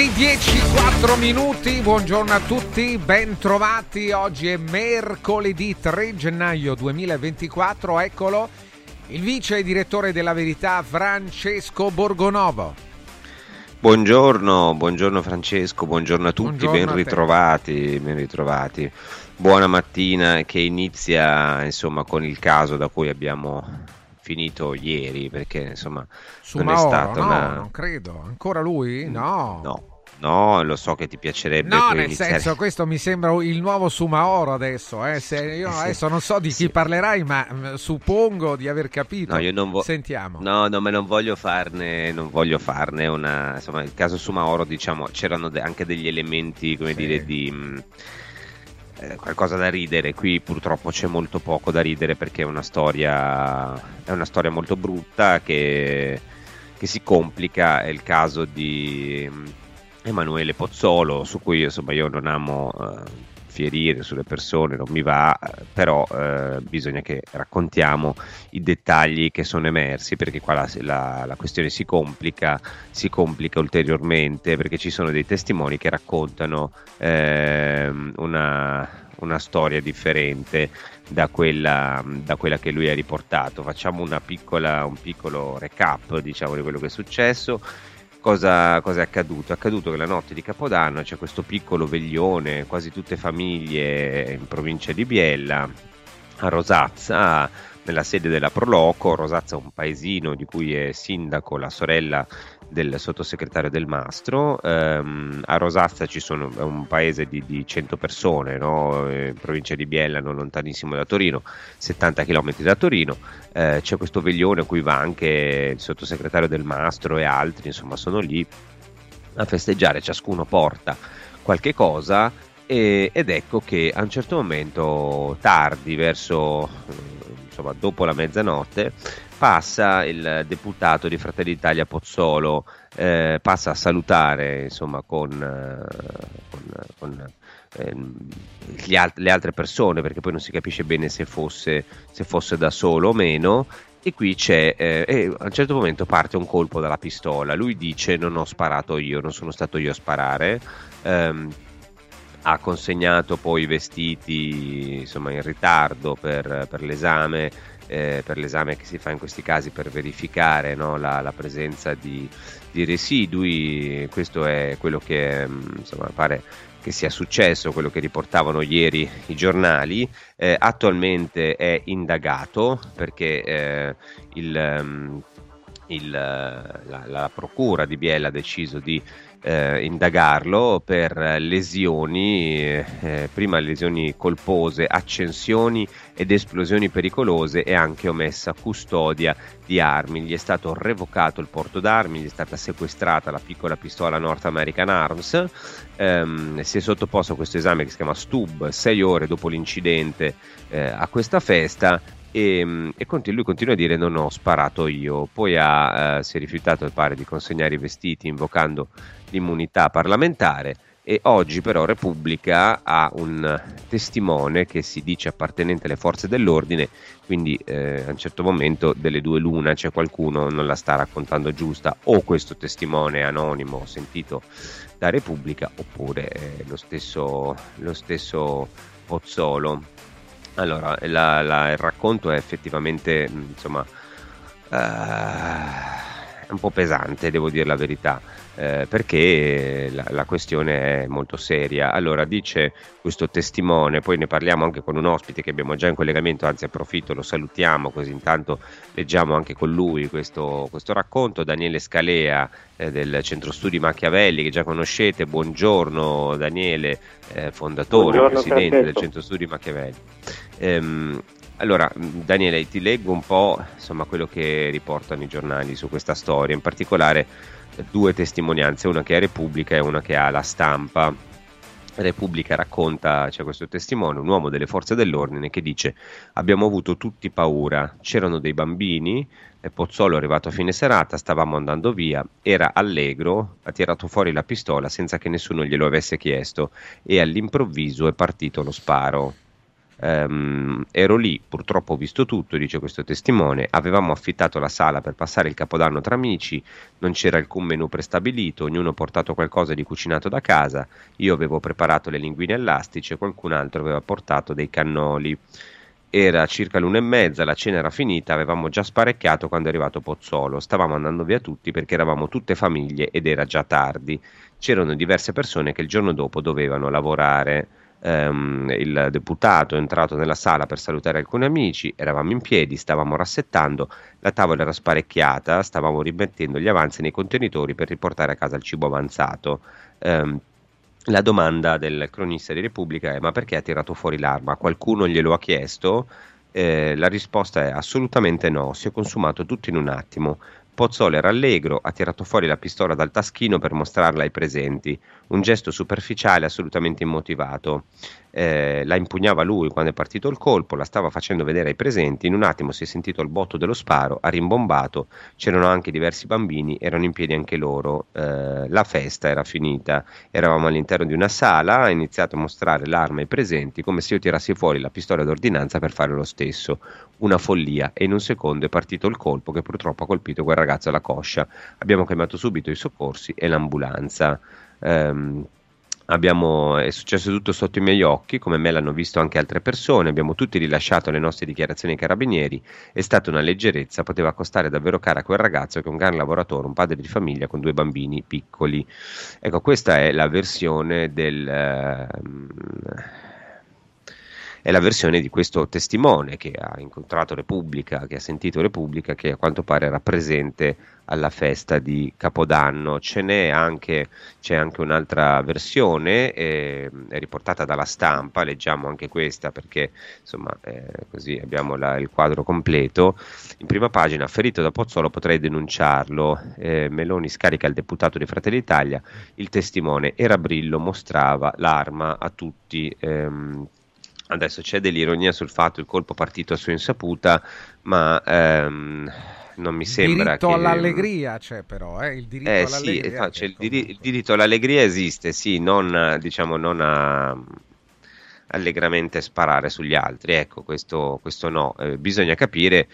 Le 10, 4 minuti, buongiorno a tutti, ben trovati. Oggi è mercoledì 3 gennaio 2024, eccolo il vice direttore della Verità Francesco Borgonovo. Buongiorno, buongiorno Francesco, buongiorno a tutti, Buongiorno ben ritrovati, ben ritrovati. Buona mattina che inizia insomma con il caso da cui abbiamo finito ieri perché insomma Su non è Mauro, stata no, una... non credo. Ancora lui? No. No, no, lo so che ti piacerebbe No, nel iniziare- senso, questo mi sembra il nuovo Sumaoro adesso. Eh. Se io adesso non so di chi parlerai, ma mm, suppongo di aver capito. No, io non vo- Sentiamo. No, no, ma non voglio farne, non voglio farne una. Insomma, il caso Sumaoro, diciamo, c'erano anche degli elementi, come Sì. dire, di mh, eh, qualcosa da ridere. Qui purtroppo c'è molto poco da ridere perché è una storia, è una storia molto brutta che, che si complica. È il caso di mh, Emanuele Pozzolo, su cui insomma io non amo. eh, fierire sulle persone non mi va eh, però eh, bisogna che raccontiamo i dettagli che sono emersi perché qua la, la- la questione si complica, si complica ulteriormente perché ci sono dei testimoni che raccontano ehm, una, una storia differente da quella, da quella che lui ha riportato. Facciamo piccola, un piccolo recap diciamo, di quello che è successo. Cosa, cosa è accaduto? È accaduto che la notte di Capodanno c'è questo piccolo veglione, quasi tutte famiglie in provincia di Biella, a Rosazza, nella sede della Proloco. Rosazza è un paesino di cui è sindaco la sorella del sottosegretario del Mastro. Ehm, a Rosazza ci sono, è un paese di, di 100 persone, no? Eh, in provincia di Biella, non lontanissimo da Torino, 70 km da Torino. Eh, c'è questo veglione a cui va anche il sottosegretario del Mastro e altri, insomma, sono lì a festeggiare, ciascuno porta qualche cosa e- ed ecco che a un certo momento, tardi, verso eh, insomma, dopo la mezzanotte, passa il deputato di Fratelli d'Italia Pozzolo, eh, passa a salutare insomma, con, eh, con, con, ehm, gli al- le altre persone, perché poi non si capisce bene se fosse, se fosse da solo o meno. E qui c'è, eh, e a un certo momento parte un colpo dalla pistola. Lui dice: Non ho sparato io, non sono stato io a sparare. Ehm, ha consegnato poi i vestiti insomma in ritardo per, per l'esame, eh, per l'esame che si fa in questi casi per verificare no, la, la presenza di, di residui. Questo è quello che mm, insomma, pare che sia successo, quello che riportavano ieri i giornali. Eh, attualmente è indagato perché eh, il, ehm, il, eh, la, la procura di Biella ha deciso di eh, indagarlo per lesioni, eh, prima lesioni colpose, accensioni ed esplosioni pericolose e anche omessa custodia di armi. Gli è stato revocato il porto d'armi, gli è stata sequestrata la piccola pistola North American Arms, ehm, si è sottoposto a questo esame che si chiama STUB sei ore dopo l'incidente eh, a questa festa e, e conti- lui continua a dire non ho sparato io, poi ha, eh, si è rifiutato mi pare di consegnare i vestiti invocando l'immunità parlamentare e oggi però Repubblica ha un testimone che si dice appartenente alle forze dell'ordine, quindi eh, a un certo momento delle due l'una c'è qualcuno non la sta raccontando giusta o questo testimone anonimo sentito da Repubblica oppure eh, lo, stesso, lo stesso Pozzolo. Allora, la- la- il racconto è effettivamente, insomma, è un po' pesante, devo dire la verità, eh, perché la, la questione è molto seria. Allora, dice questo testimone, poi ne parliamo anche con un ospite che abbiamo già in collegamento, anzi approfitto, lo salutiamo, così intanto leggiamo anche con lui questo, questo racconto. Daniele Scalea eh, del Centro Studi Machiavelli, che già conoscete, buongiorno Daniele, eh, fondatore, Buongiorno, presidente del. Centro Studi Machiavelli. Ehm, allora, Daniele, ti leggo un po' insomma, quello che riportano i giornali su questa storia, in particolare eh, due testimonianze, una che è Repubblica e una che ha la stampa. Repubblica racconta, c'è questo testimone, un uomo delle forze dell'ordine che dice abbiamo avuto tutti paura, c'erano dei bambini, Pozzolo è arrivato a fine serata, stavamo andando via, era allegro, ha tirato fuori la pistola senza che nessuno glielo avesse chiesto e all'improvviso è partito lo sparo. Um, ero lì, purtroppo ho visto tutto, dice questo testimone. Avevamo affittato la sala per passare il capodanno tra amici, non c'era alcun menù prestabilito, ognuno ha portato qualcosa di cucinato da casa. Io avevo preparato le linguine all'astice, qualcun altro aveva portato dei cannoli. Era circa l'una e mezza, la cena era finita, avevamo già sparecchiato quando è arrivato Pozzolo. Stavamo andando via tutti perché eravamo tutte famiglie ed era già tardi. C'erano diverse persone che il giorno dopo dovevano lavorare ehm, il deputato è entrato nella sala per salutare alcuni amici, eravamo in piedi, stavamo rassettando, la tavola era sparecchiata, stavamo rimettendo gli avanzi nei contenitori per riportare a casa il cibo avanzato. Ehm, la domanda del cronista di Repubblica è: ma perché ha tirato fuori l'arma? Qualcuno glielo ha chiesto? Eh, la risposta è assolutamente no, si è consumato tutto in un attimo. Pozzolo era allegro, ha tirato fuori la pistola dal taschino per mostrarla ai presenti, un gesto superficiale assolutamente immotivato eh, la impugnava lui quando è partito il colpo, la stava facendo vedere ai presenti, in un attimo si è sentito il botto dello sparo, ha rimbombato, c'erano anche diversi bambini, erano in piedi anche loro, eh, la festa era finita, eravamo all'interno di una sala, ha iniziato a mostrare l'arma ai presenti come se io tirassi fuori la pistola d'ordinanza per fare lo stesso, una follia e in un secondo è partito il colpo che purtroppo ha colpito quel ragazzo alla coscia, abbiamo chiamato subito i soccorsi e l'ambulanza. Um, Abbiamo, è successo tutto sotto i miei occhi, come me l'hanno visto anche altre persone, abbiamo tutti rilasciato le nostre dichiarazioni ai carabinieri, è stata una leggerezza, poteva costare davvero cara a quel ragazzo che è un gran lavoratore, un padre di famiglia con due bambini piccoli. Ecco, questa è la versione del... Uh, è la versione di questo testimone che ha incontrato Repubblica, che ha sentito Repubblica, che a quanto pare era presente alla festa di Capodanno. Ce n'è anche, c'è anche un'altra versione, eh, è riportata dalla stampa, leggiamo anche questa perché insomma eh, così abbiamo la, il quadro completo. In prima pagina, ferito da Pozzolo potrei denunciarlo, eh, Meloni scarica il deputato di Fratelli d'Italia, il testimone era Brillo, mostrava l'arma a tutti. Ehm, Adesso c'è dell'ironia sul fatto che il colpo partito a sua insaputa, ma ehm, non mi sembra che... Il diritto all'allegria c'è però, eh? il diritto eh, all'allegria. Sì, cioè il, diri- il, diritto all'allegria esiste, sì, non, diciamo, non a allegramente sparare sugli altri, ecco, questo, questo no. Eh, bisogna capire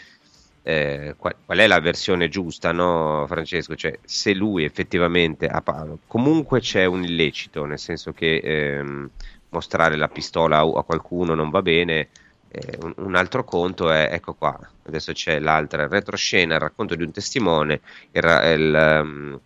eh, qual, qual, è la versione giusta, no, Francesco? Cioè, se lui effettivamente ha... Comunque c'è un illecito, nel senso che... Ehm, mostrare la pistola a qualcuno non va bene. Eh, un, altro conto è, ecco qua, adesso c'è l'altra, retroscena, il racconto di un testimone, il, il, um,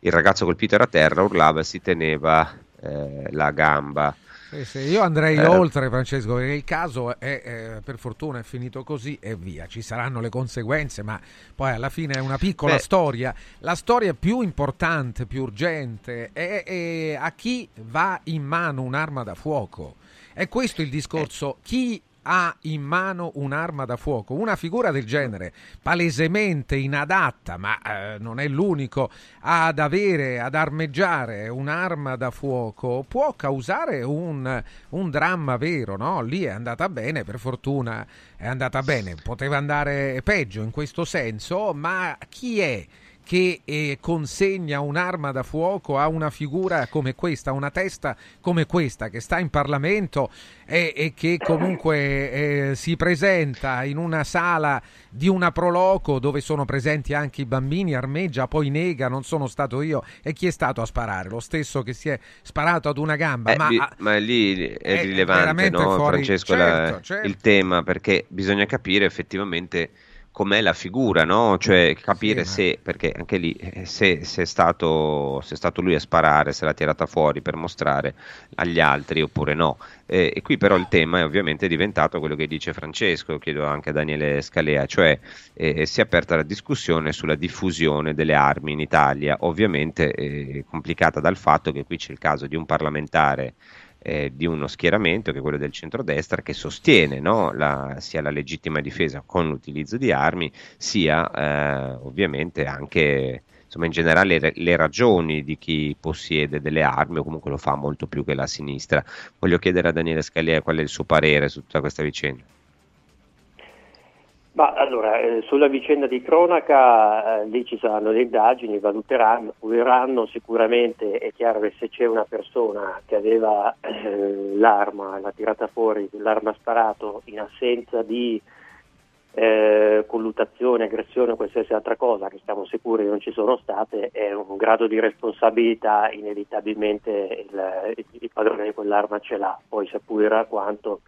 il ragazzo colpito era a terra, urlava e si teneva eh, la gamba. Sì, sì. Io andrei eh. oltre, Francesco, perché il caso è, è, per fortuna è finito così e via. Ci saranno le conseguenze, ma poi alla fine è una piccola Beh. storia. La storia più importante, più urgente, è, è, a chi va in mano un'arma da fuoco. È questo il discorso. Chi ha in mano un'arma da fuoco. Una figura del genere, palesemente inadatta, ma eh, non è l'unico ad avere, ad armeggiare un'arma da fuoco, può causare un, un dramma vero, no? Lì è andata bene, per fortuna è andata bene, poteva andare peggio in questo senso, ma chi è? Che eh, consegna un'arma da fuoco a una figura come questa, una testa come questa che sta in Parlamento e, e che comunque eh, si presenta in una sala di una proloco dove sono presenti anche i bambini, armeggia, poi nega, non sono stato io. E chi è stato a sparare? Lo stesso che si è sparato ad una gamba. Eh, ma, lì, ma, lì è, è rilevante, no, fuori... Francesco, certo, la, certo. il tema, perché bisogna capire effettivamente com'è la figura, no? cioè capire sì, se, perché anche lì, eh, se, se, è stato, se, è stato, lui a sparare, se l'ha tirata fuori per mostrare agli altri oppure no. Eh, e qui però il tema è ovviamente diventato quello che dice Francesco, chiedo anche a Daniele Scalea, cioè eh, si è aperta la discussione sulla diffusione delle armi in Italia, ovviamente eh, complicata dal fatto che qui c'è il caso di un parlamentare eh, di uno schieramento che è quello del centrodestra che sostiene no, la, sia la legittima difesa con l'utilizzo di armi sia eh, ovviamente anche insomma in generale le, le, ragioni di chi possiede delle armi o comunque lo fa molto più che la sinistra. Voglio chiedere a Daniele Scalia qual è il suo parere su tutta questa vicenda. Ma allora, eh, sulla vicenda di cronaca eh, lì ci saranno le indagini, valuteranno, verranno sicuramente, è chiaro che se c'è una persona che aveva eh, l'arma, l'ha tirata fuori, l'arma sparato in assenza di eh, collutazione, aggressione o qualsiasi altra cosa che siamo sicuri non ci sono state, è un grado di responsabilità inevitabilmente il, il padrone di quell'arma ce l'ha, poi si appurerà quanto,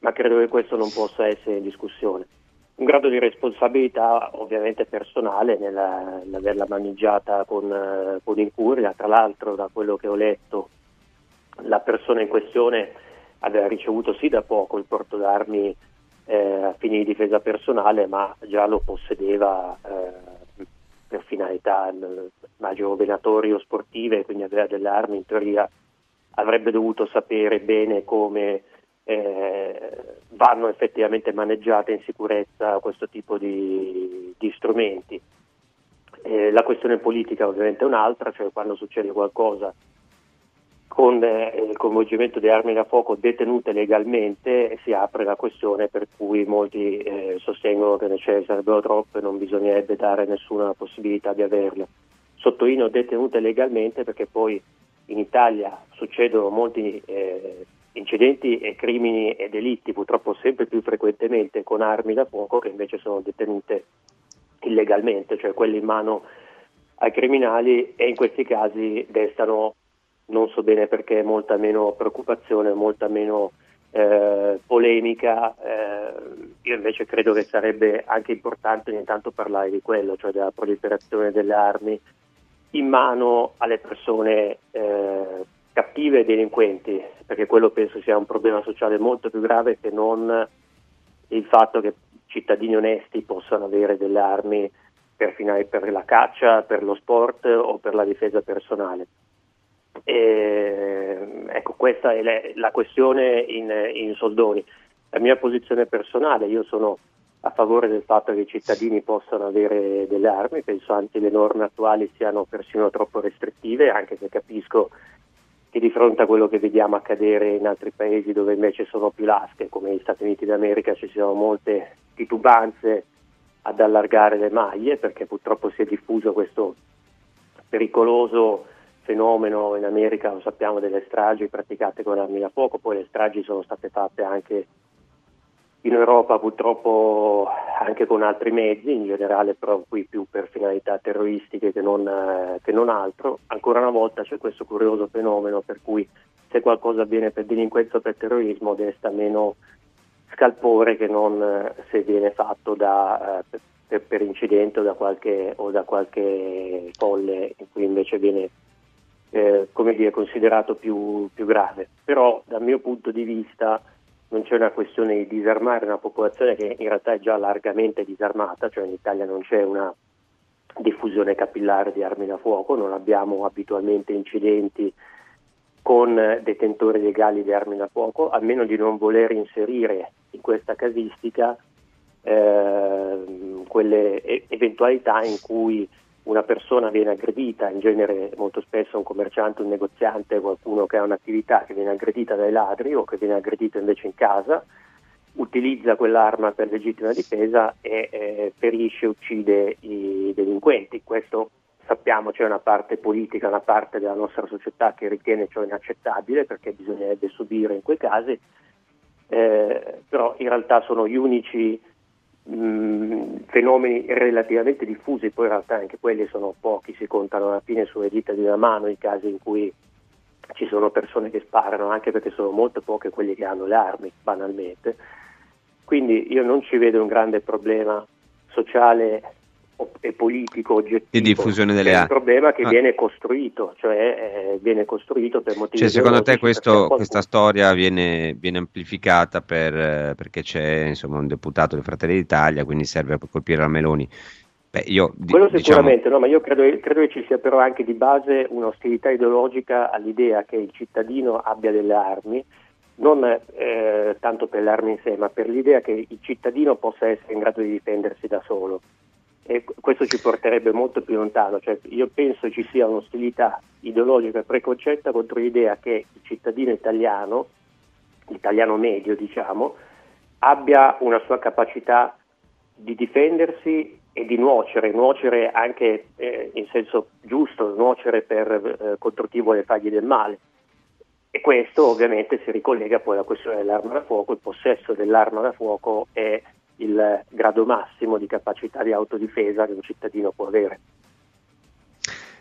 ma credo che questo non possa essere in discussione un grado di responsabilità ovviamente personale nell'averla maneggiata con, eh, con, incuria, tra l'altro da quello che ho letto la persona in questione aveva ricevuto sì da poco il porto d'armi eh, a fini di difesa personale ma già lo possedeva eh, per finalità immagino venatorie o sportive, quindi aveva delle armi in teoria avrebbe dovuto sapere bene come eh, vanno effettivamente maneggiate in sicurezza questo tipo di, di strumenti. Eh, la questione politica ovviamente è un'altra, cioè quando succede qualcosa con eh, il coinvolgimento di armi da fuoco detenute legalmente si apre la questione per cui molti eh, sostengono che ne ce ne sarebbero troppe e non bisognerebbe dare nessuna possibilità di averle. Sottolineo detenute legalmente perché poi in Italia succedono molti eh, incidenti e crimini e delitti purtroppo sempre più frequentemente con armi da fuoco che invece sono detenute illegalmente, cioè quelle in mano ai criminali e in questi casi destano, non so bene perché, molta meno preoccupazione, molta meno eh, polemica. Eh, io invece credo che sarebbe anche importante ogni tanto parlare di quello, cioè della proliferazione delle armi in mano alle persone eh, cattive e delinquenti, perché quello penso sia un problema sociale molto più grave che non il fatto che cittadini onesti possano avere delle armi per, per la caccia, per lo sport o per la difesa personale. E, ecco, questa è la, questione in, in, soldoni. La mia posizione personale, io sono a favore del fatto che i cittadini possano avere delle armi, penso che le norme attuali siano persino troppo restrittive, anche se capisco che di fronte a quello che vediamo accadere in altri paesi dove invece sono più lasche, come negli Stati Uniti d'America, ci sono molte titubanze ad allargare le maglie perché purtroppo si è diffuso questo pericoloso fenomeno in America, lo sappiamo, delle stragi praticate con armi da fuoco, poi le stragi sono state fatte anche in Europa purtroppo anche con altri mezzi, in generale però qui più per finalità terroristiche che non, eh, che non altro. Ancora una volta c'è questo curioso fenomeno per cui se qualcosa avviene per delinquenza o per terrorismo desta meno scalpore che non eh, se viene fatto da, eh, per, per, incidente o da, qualche, o da qualche folle in cui invece viene eh, dire, considerato più, più grave. Però dal mio punto di vista non c'è una questione di disarmare una popolazione che in realtà è già largamente disarmata, cioè in Italia non c'è una diffusione capillare di armi da fuoco, non abbiamo abitualmente incidenti con detentori legali di armi da fuoco, a meno di non voler inserire in questa casistica eh, quelle eventualità in cui una persona viene aggredita, in genere molto spesso un commerciante, un negoziante, qualcuno che ha un'attività che viene aggredita dai ladri o che viene aggredito invece in casa, utilizza quell'arma per legittima difesa e eh, ferisce, uccide i delinquenti. Questo sappiamo c'è una parte politica, una parte della nostra società che ritiene ciò inaccettabile perché bisognerebbe subire in quei casi, eh, però in realtà sono gli unici mh, fenomeni relativamente diffusi, poi in realtà anche quelli sono pochi, si contano alla fine sulle dita di una mano i casi in cui ci sono persone che sparano, anche perché sono molto poche quelli che hanno le armi, banalmente. Quindi io non ci vedo un grande problema sociale e politico oggettivo di diffusione delle armi. È un problema che ah. viene costruito, cioè eh, viene costruito per motivi cioè, secondo te questo, questa storia viene, viene amplificata per, perché c'è insomma, un deputato del Fratelli d'Italia, quindi serve per colpire la Meloni. Beh, io, Quello diciamo... sicuramente, no, ma io credo, credo, che ci sia però anche di base un'ostilità ideologica all'idea che il cittadino abbia delle armi, non eh, tanto per le armi in sé, ma per l'idea che il cittadino possa essere in grado di difendersi da solo e questo ci porterebbe molto più lontano. Cioè, io penso ci sia un'ostilità ideologica preconcetta contro l'idea che il cittadino italiano, l'italiano medio diciamo, abbia una sua capacità di difendersi e di nuocere, nuocere anche eh, in senso giusto, nuocere per eh, contro chi vuole fargli del male. E questo ovviamente si ricollega poi alla questione dell'arma da fuoco, il possesso dell'arma da fuoco è il grado massimo di capacità di autodifesa che un cittadino può avere.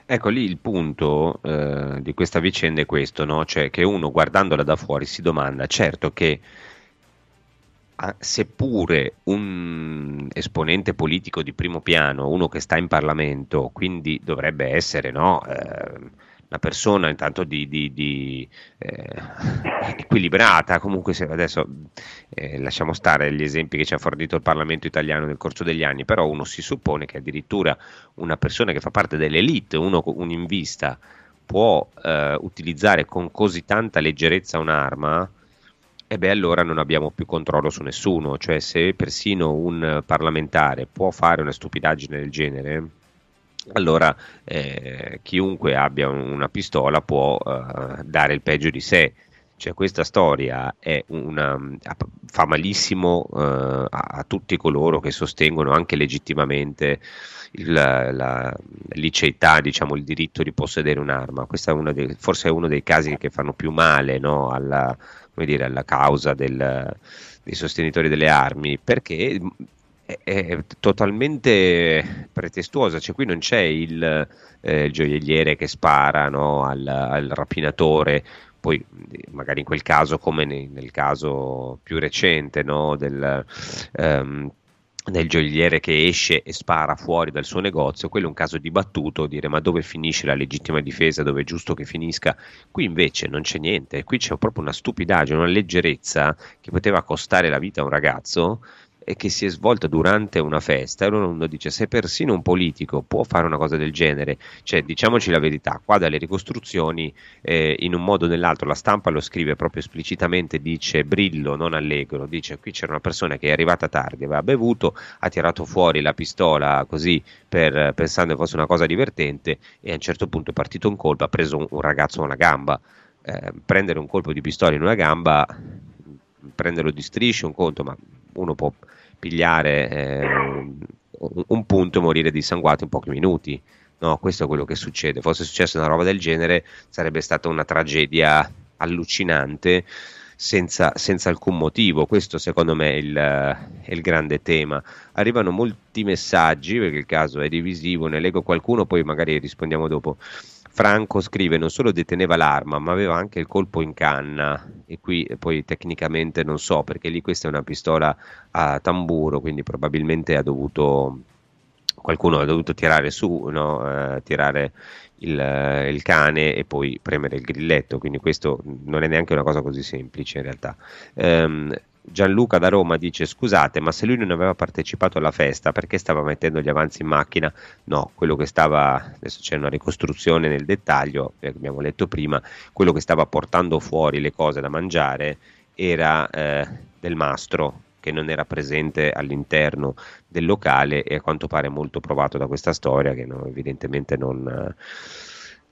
Ecco lì il punto eh, di questa vicenda è questo, no? cioè che uno guardandola da fuori si domanda, certo che seppure un esponente politico di primo piano, uno che sta in Parlamento, quindi dovrebbe essere no, eh, una persona intanto di, di, di eh, equilibrata, comunque se adesso eh, lasciamo stare gli esempi che ci ha fornito il Parlamento italiano nel corso degli anni, però uno si suppone che addirittura una persona che fa parte dell'elite, uno un vista, può eh, utilizzare con così tanta leggerezza un'arma, e beh allora non abbiamo più controllo su nessuno, cioè se persino un parlamentare può fare una stupidaggine del genere, allora eh, chiunque abbia una pistola può eh, dare il peggio di sé. Cioè, questa storia una, fa malissimo eh, a, a, tutti coloro che sostengono anche legittimamente il, la, liceità, diciamo, il diritto di possedere un'arma. Questo è dei, forse è uno dei casi che fanno più male no, alla, dire, alla, causa del, dei sostenitori delle armi, perché è, totalmente pretestuosa, cioè qui non c'è il, eh, il gioielliere che spara no, al, al, rapinatore, poi magari in quel caso come nel, nel caso più recente no, del... Um, del gioielliere che esce e spara fuori dal suo negozio, quello è un caso dibattuto, dire ma dove finisce la legittima difesa, dove è giusto che finisca, qui invece non c'è niente, qui c'è proprio una stupidaggine, una leggerezza che poteva costare la vita a un ragazzo che si è svolta durante una festa, allora uno dice se persino un politico può fare una cosa del genere, cioè diciamoci la verità, qua dalle ricostruzioni eh, in un modo o nell'altro la stampa lo scrive proprio esplicitamente, dice Brillo, non Allegro, dice qui c'era una persona che è arrivata tardi, aveva bevuto, ha tirato fuori la pistola così per, pensando che fosse una cosa divertente e a un certo punto è partito un colpo, ha preso un, un ragazzo una gamba. Eh, prendere un colpo di pistola in una gamba, prenderlo di striscio, un conto, ma uno può pigliare eh, un punto e morire dissanguato in pochi minuti. No, questo è quello che succede. Fosse successa una roba del genere, sarebbe stata una tragedia allucinante. Senza, senza, alcun motivo. Questo secondo me è il, è il, grande tema. Arrivano molti messaggi perché il caso è divisivo, ne leggo qualcuno, poi magari rispondiamo dopo. Franco scrive non solo deteneva l'arma ma aveva anche il colpo in canna e qui poi tecnicamente non so perché lì questa è una pistola a tamburo quindi probabilmente ha dovuto qualcuno ha dovuto tirare su no? eh, tirare il, il, cane e poi premere il grilletto quindi questo non è neanche una cosa così semplice in realtà ehm, Gianluca da Roma dice scusate ma se lui non aveva partecipato alla festa perché stava mettendo gli avanzi in macchina? No quello che stava adesso c'è una ricostruzione nel dettaglio abbiamo letto prima quello che stava portando fuori le cose da mangiare era eh, del mastro che non era presente all'interno del locale e a quanto pare molto provato da questa storia che no, evidentemente non eh,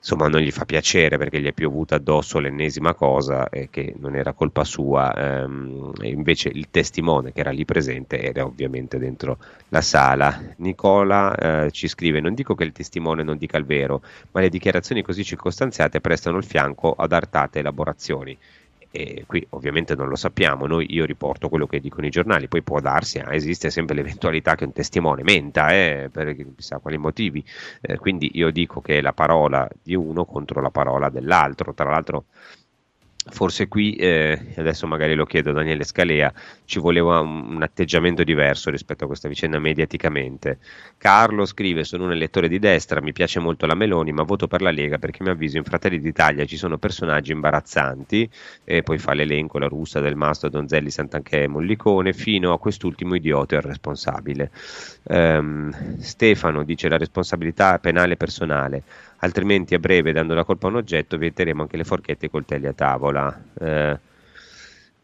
insomma non gli fa piacere perché gli è piovuta addosso l'ennesima cosa e che non era colpa sua, ehm, invece il testimone che era lì presente era ovviamente dentro la sala. Nicola eh, ci scrive: Non dico che il testimone non dica il vero, ma le dichiarazioni così circostanziate prestano il fianco ad artate elaborazioni e qui ovviamente non lo sappiamo, noi, io riporto quello che dicono i giornali, poi può darsi, eh, esiste sempre l'eventualità che un testimone menta eh, per chissà quali motivi, eh, quindi io dico che è la parola di uno contro la parola dell'altro, tra l'altro Forse qui, eh, adesso magari lo chiedo a Daniele Scalea, ci voleva un, un, atteggiamento diverso rispetto a questa vicenda mediaticamente. Carlo scrive: Sono un elettore di destra, mi piace molto la Meloni, ma voto per la Lega perché mi avviso in Fratelli d'Italia ci sono personaggi imbarazzanti, e poi fa l'elenco la russa del Mastro, Donzelli, Santanchè Mollicone, fino a quest'ultimo idiota e responsabile. Um, Stefano dice: La responsabilità penale personale altrimenti a breve, dando la colpa a un oggetto, vieteremo anche le forchette e i coltelli a tavola. Eh,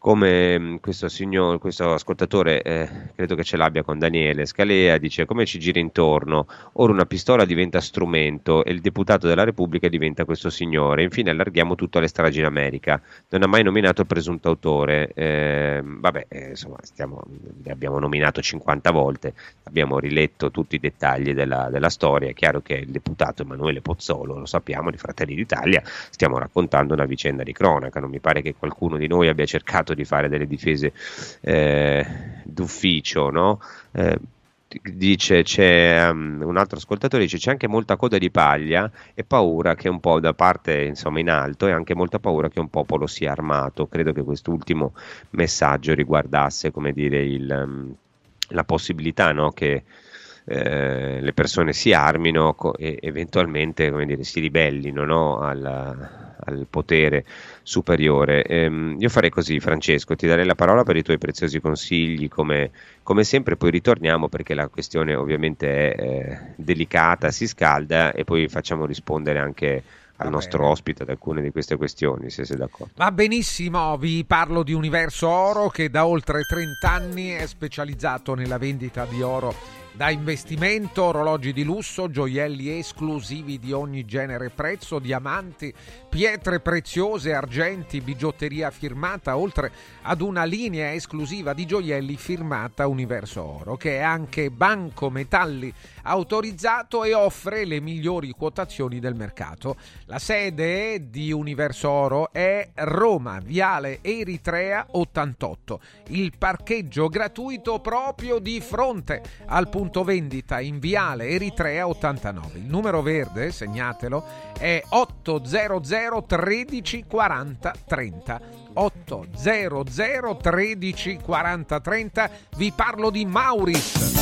come mm, questo, signor, questo ascoltatore, eh, credo che ce l'abbia con Daniele Scalea, dice come ci gira intorno, ora una pistola diventa strumento e il deputato della Repubblica diventa questo signore, infine allarghiamo tutto alle stragi in America, non ha mai nominato il presunto autore, eh, vabbè, eh, insomma, stiamo, li abbiamo nominato 50 volte, abbiamo riletto tutti i dettagli della, della storia, è chiaro che il deputato Emanuele Pozzolo, lo sappiamo, di Fratelli d'Italia, stiamo raccontando una vicenda di cronaca, non mi pare che qualcuno di noi abbia cercato cercato di fare delle difese eh, d'ufficio, no? Eh, dice c'è um, un altro ascoltatore dice c'è anche molta coda di paglia e paura che un po' da parte insomma in alto e anche molta paura che un popolo sia armato credo che quest'ultimo messaggio riguardasse come dire il, um, la possibilità no, che eh, le persone si armino co- e eventualmente dire, si ribellino no, al, al potere superiore. Ehm, io farei così, Francesco, ti darei la parola per i tuoi preziosi consigli, come, come sempre, poi ritorniamo perché la questione ovviamente è eh, delicata, si scalda e poi facciamo rispondere anche al nostro ospite ad alcune di queste questioni, se sei d'accordo. Va benissimo, vi parlo di Universo Oro che da oltre 30 anni è specializzato nella vendita di oro da investimento, orologi di lusso, gioielli esclusivi di ogni genere e prezzo, diamanti, pietre preziose, argenti, bigiotteria firmata, oltre ad una linea esclusiva di gioielli firmata Universo Oro, che è anche banco metalli autorizzato e offre le migliori quotazioni del mercato. La sede di Universo Oro è Roma, Viale Eritrea 88. Il parcheggio gratuito proprio di fronte al punto punto vendita in Viale Eritrea 89. Il numero verde, segnatelo, è 800 13 40 30. 800 13 40 30. Vi parlo di Mauris.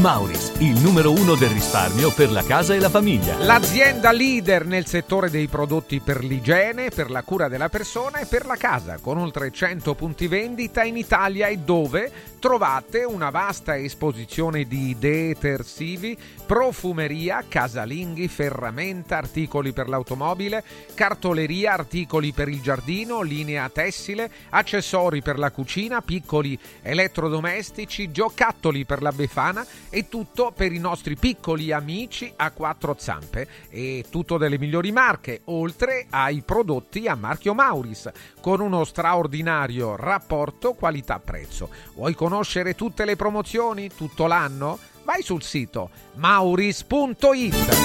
Mauris, il numero uno del risparmio per la casa e la famiglia. L'azienda leader nel settore dei prodotti per l'igiene, per la cura della persona e per la casa, con oltre 100 punti vendita in Italia e dove trovate una vasta esposizione di detersivi, profumeria, casalinghi, ferramenta, articoli per l'automobile, cartoleria, articoli per il giardino, linea tessile, accessori per la cucina, piccoli elettrodomestici, giocattoli per la befana e tutto per i nostri piccoli amici a quattro zampe. E tutto delle migliori marche, oltre ai prodotti a marchio Mauris, con uno straordinario rapporto qualità-prezzo. Vuoi conoscere tutte le promozioni tutto l'anno? Vai sul sito mauris.it.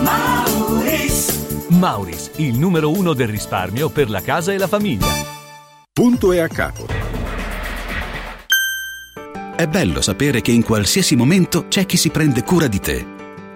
Mauris. Mauris, il numero uno del risparmio per la casa e la famiglia. Punto e a capo. È bello sapere che in qualsiasi momento c'è chi si prende cura di te.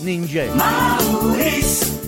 Ninja. Mauris.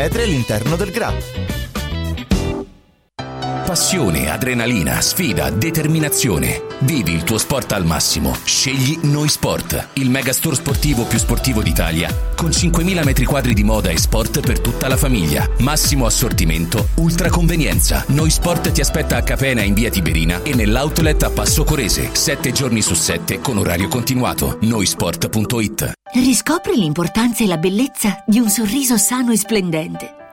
metri all'interno del GRA. Passione, adrenalina, sfida, determinazione. Vivi il tuo sport al massimo. Scegli Noi Sport, il megastore sportivo più sportivo d'Italia, con 5.000 metri quadri di moda e sport per tutta la famiglia. Massimo assortimento, ultra convenienza. Noi Sport ti aspetta a Capena in via Tiberina e nell'outlet a Passo Corese, 7 giorni su 7 con orario continuato. Noisport.it Riscopri l'importanza e la bellezza di un sorriso sano e splendente.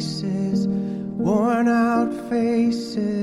faces, worn out faces.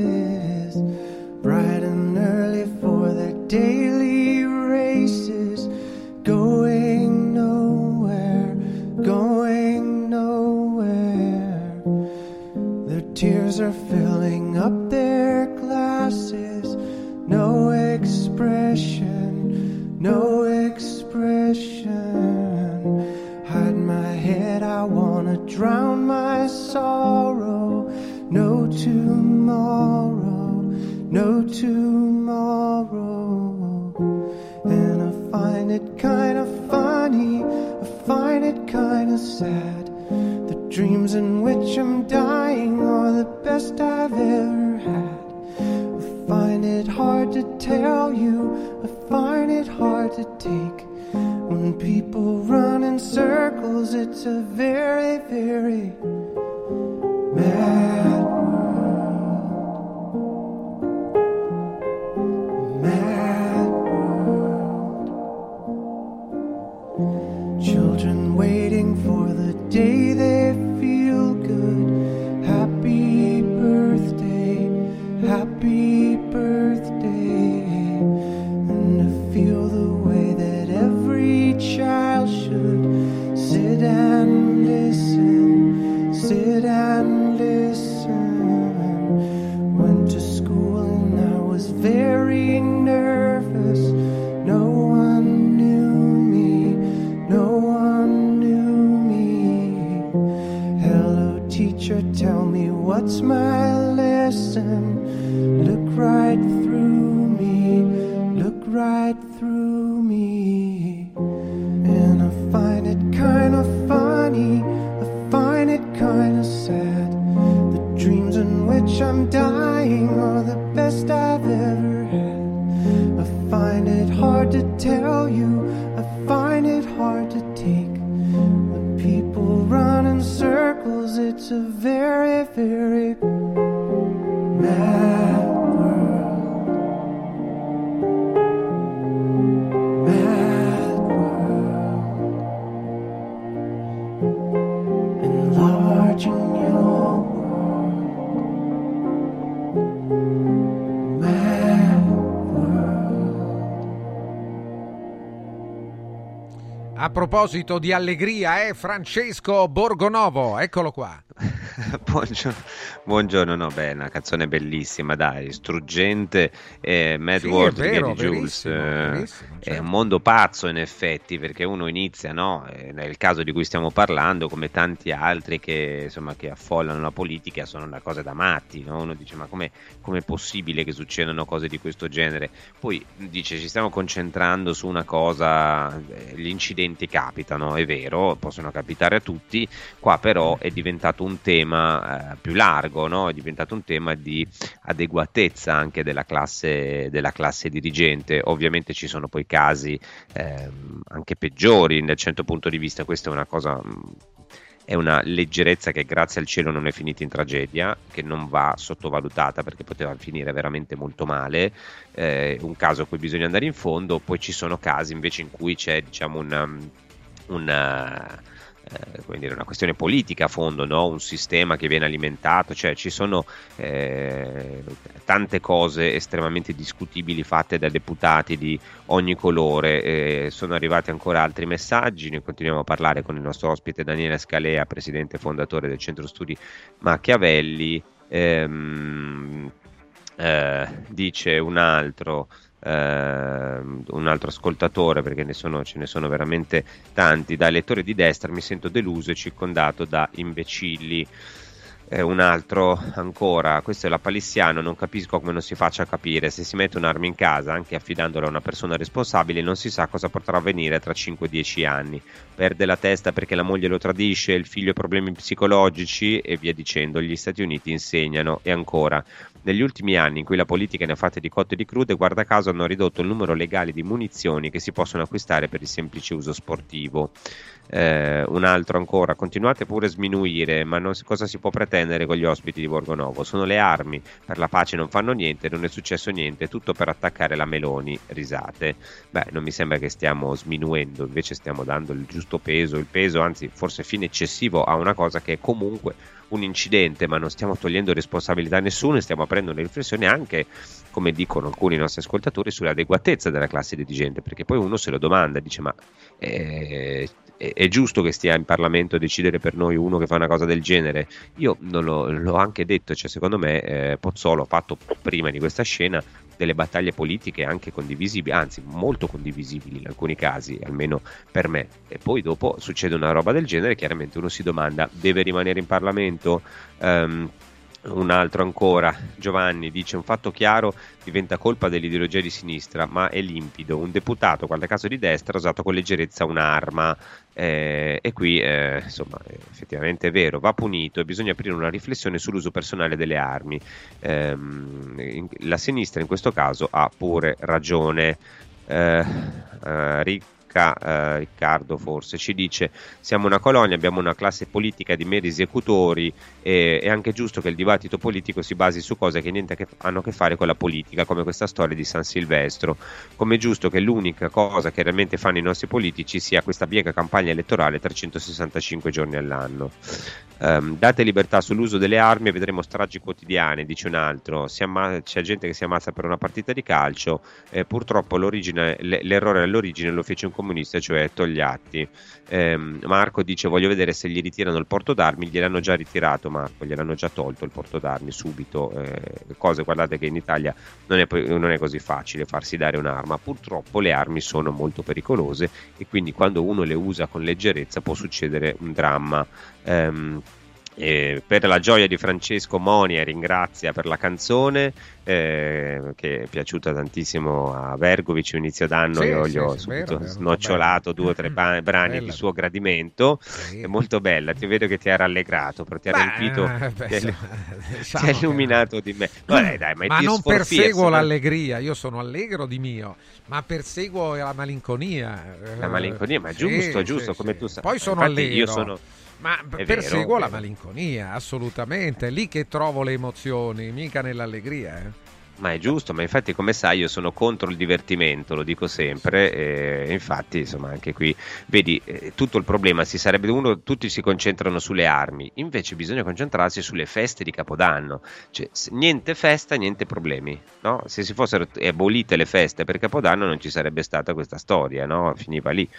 Which I'm dying are the best I've ever had. I find it hard to tell you, I find it hard to take. The people run in circles, it's a very, very A proposito di allegria, è Francesco Borgonovo, eccolo qua. buongiorno, buongiorno, no, beh, una canzone bellissima, dai, struggente, eh, Mad Sì, World è di Jules, eh, verissimo, è certo. un mondo pazzo in effetti, perché uno inizia, no, eh, nel caso di cui stiamo parlando, come tanti altri che, insomma, che affollano la politica, sono una cosa da matti, no? uno dice ma com'è, com'è possibile che succedano cose di questo genere? Poi dice ci stiamo concentrando su una cosa, eh, gli incidenti capitano, è vero, possono capitare a tutti, qua però è diventato un tema eh, più largo, no? è diventato un tema di adeguatezza anche della classe, della classe dirigente. Ovviamente ci sono poi casi ehm, anche peggiori nel certo punto di vista, questa è una cosa mh, è una leggerezza che grazie al cielo non è finita in tragedia, che non va sottovalutata perché poteva finire veramente molto male, eh, un caso a cui bisogna andare in fondo, poi ci sono casi invece in cui c'è diciamo una, eh, come dire, una questione politica a fondo, no? un sistema che viene alimentato, cioè ci sono eh, tante cose estremamente discutibili fatte da deputati di ogni colore, eh, sono arrivati ancora altri messaggi, ne continuiamo a parlare con il nostro ospite Daniele Scalea, presidente fondatore del centro studi Machiavelli. Ehm, eh, dice un altro, eh, un altro ascoltatore, perché ne sono, ce ne sono veramente tanti, da lettore di destra mi sento deluso e circondato da imbecilli. Eh, un altro ancora, questo è la Palissiano, non capisco come non si faccia capire, se si mette un'arma in casa, anche affidandola a una persona responsabile, non si sa cosa potrà avvenire tra 5-10 anni. Perde la testa perché la moglie lo tradisce, il figlio ha problemi psicologici e via dicendo. Gli Stati Uniti insegnano e ancora. Negli ultimi anni in cui la politica ne ha fatte di cotte e di crude, guarda caso hanno ridotto il numero legale di munizioni che si possono acquistare per il semplice uso sportivo. Eh, un altro ancora, continuate pure a sminuire, ma non, cosa si può pretendere con gli ospiti di Borgonovo? Sono le armi, per la pace non fanno niente, non è successo niente, tutto per attaccare la Meloni, risate. Beh, non mi sembra che stiamo sminuendo, invece stiamo dando il giusto peso, il peso, anzi forse fine eccessivo a una cosa che è comunque un incidente, ma non stiamo togliendo responsabilità a nessuno e stiamo aprendo una riflessione anche, come dicono alcuni nostri ascoltatori, sull'adeguatezza della classe dirigente, perché poi uno se lo domanda, dice ma eh, è, è giusto che stia in Parlamento a decidere per noi uno che fa una cosa del genere? Io non l'ho, anche detto, cioè secondo me eh, Pozzolo ha fatto prima di questa scena delle battaglie politiche anche condivisibili, anzi molto condivisibili in alcuni casi, almeno per me. E poi dopo succede una roba del genere, chiaramente uno si domanda, deve rimanere in Parlamento? Ehm, un altro ancora, Giovanni dice un fatto chiaro diventa colpa dell'ideologia di sinistra, ma è limpido. Un deputato, guarda caso di destra, ha usato con leggerezza un'arma eh, e qui eh, insomma effettivamente è vero, va punito e bisogna aprire una riflessione sull'uso personale delle armi. In- la sinistra in questo caso ha pure ragione. Eh, Ricca, eh, Riccardo forse ci dice siamo una colonia, abbiamo una classe politica di meri esecutori e è anche giusto che il dibattito politico si basi su cose che niente che- hanno a che fare con la politica, come questa storia di San Silvestro. Come è giusto che l'unica cosa che realmente fanno i nostri politici sia questa biega campagna elettorale 365 giorni all'anno. Ehm, date libertà sull'uso delle armi e vedremo stragi quotidiane, dice un altro. Amma- c'è gente che si ammazza per una partita di calcio. eh, purtroppo l'errore all'origine lo fece un comunista, cioè Togliatti. Ehm, Marco dice: Voglio vedere se gli ritirano il porto d'armi. Gliel'hanno già ritirato, Marco. Gliel'hanno già tolto il porto d'armi subito. eh, cose, guardate, che in Italia non è, non è così facile farsi dare un'arma. Purtroppo le armi sono molto pericolose e quindi quando uno le usa con leggerezza può succedere un dramma. Ehm, E per la gioia di Francesco Monia ringrazia per la canzone eh, che è piaciuta tantissimo a Vergovic inizio d'anno Sì, io sì, gli ho sì, subito vero, vero, snocciolato due o tre ba- brani Bella. di suo gradimento è molto bella ti vedo che ti ha rallegrato però ti ha Beh, riempito eh, ti ha, diciamo ha che- illuminato di me Vabbè, dai, ma, ma non perseguo Fears, l'allegria, io sono allegro di mio, ma perseguo la malinconia. la Eh, malinconia ma sì, giusto giusto come tu sai Poi sono Infatti allegro. io sono Ma È perseguo vero, la malinconia, assolutamente. È lì che trovo le emozioni, mica nell'allegria. eh. Ma è giusto, ma infatti come sai io sono contro il divertimento, lo dico sempre, e infatti insomma anche qui, vedi, eh, tutto il problema si sarebbe uno, tutti si concentrano sulle armi, invece bisogna concentrarsi sulle feste di Capodanno, cioè niente festa, niente problemi, no? Se si fossero abolite le feste per Capodanno non ci sarebbe stata questa storia, no? Finiva lì.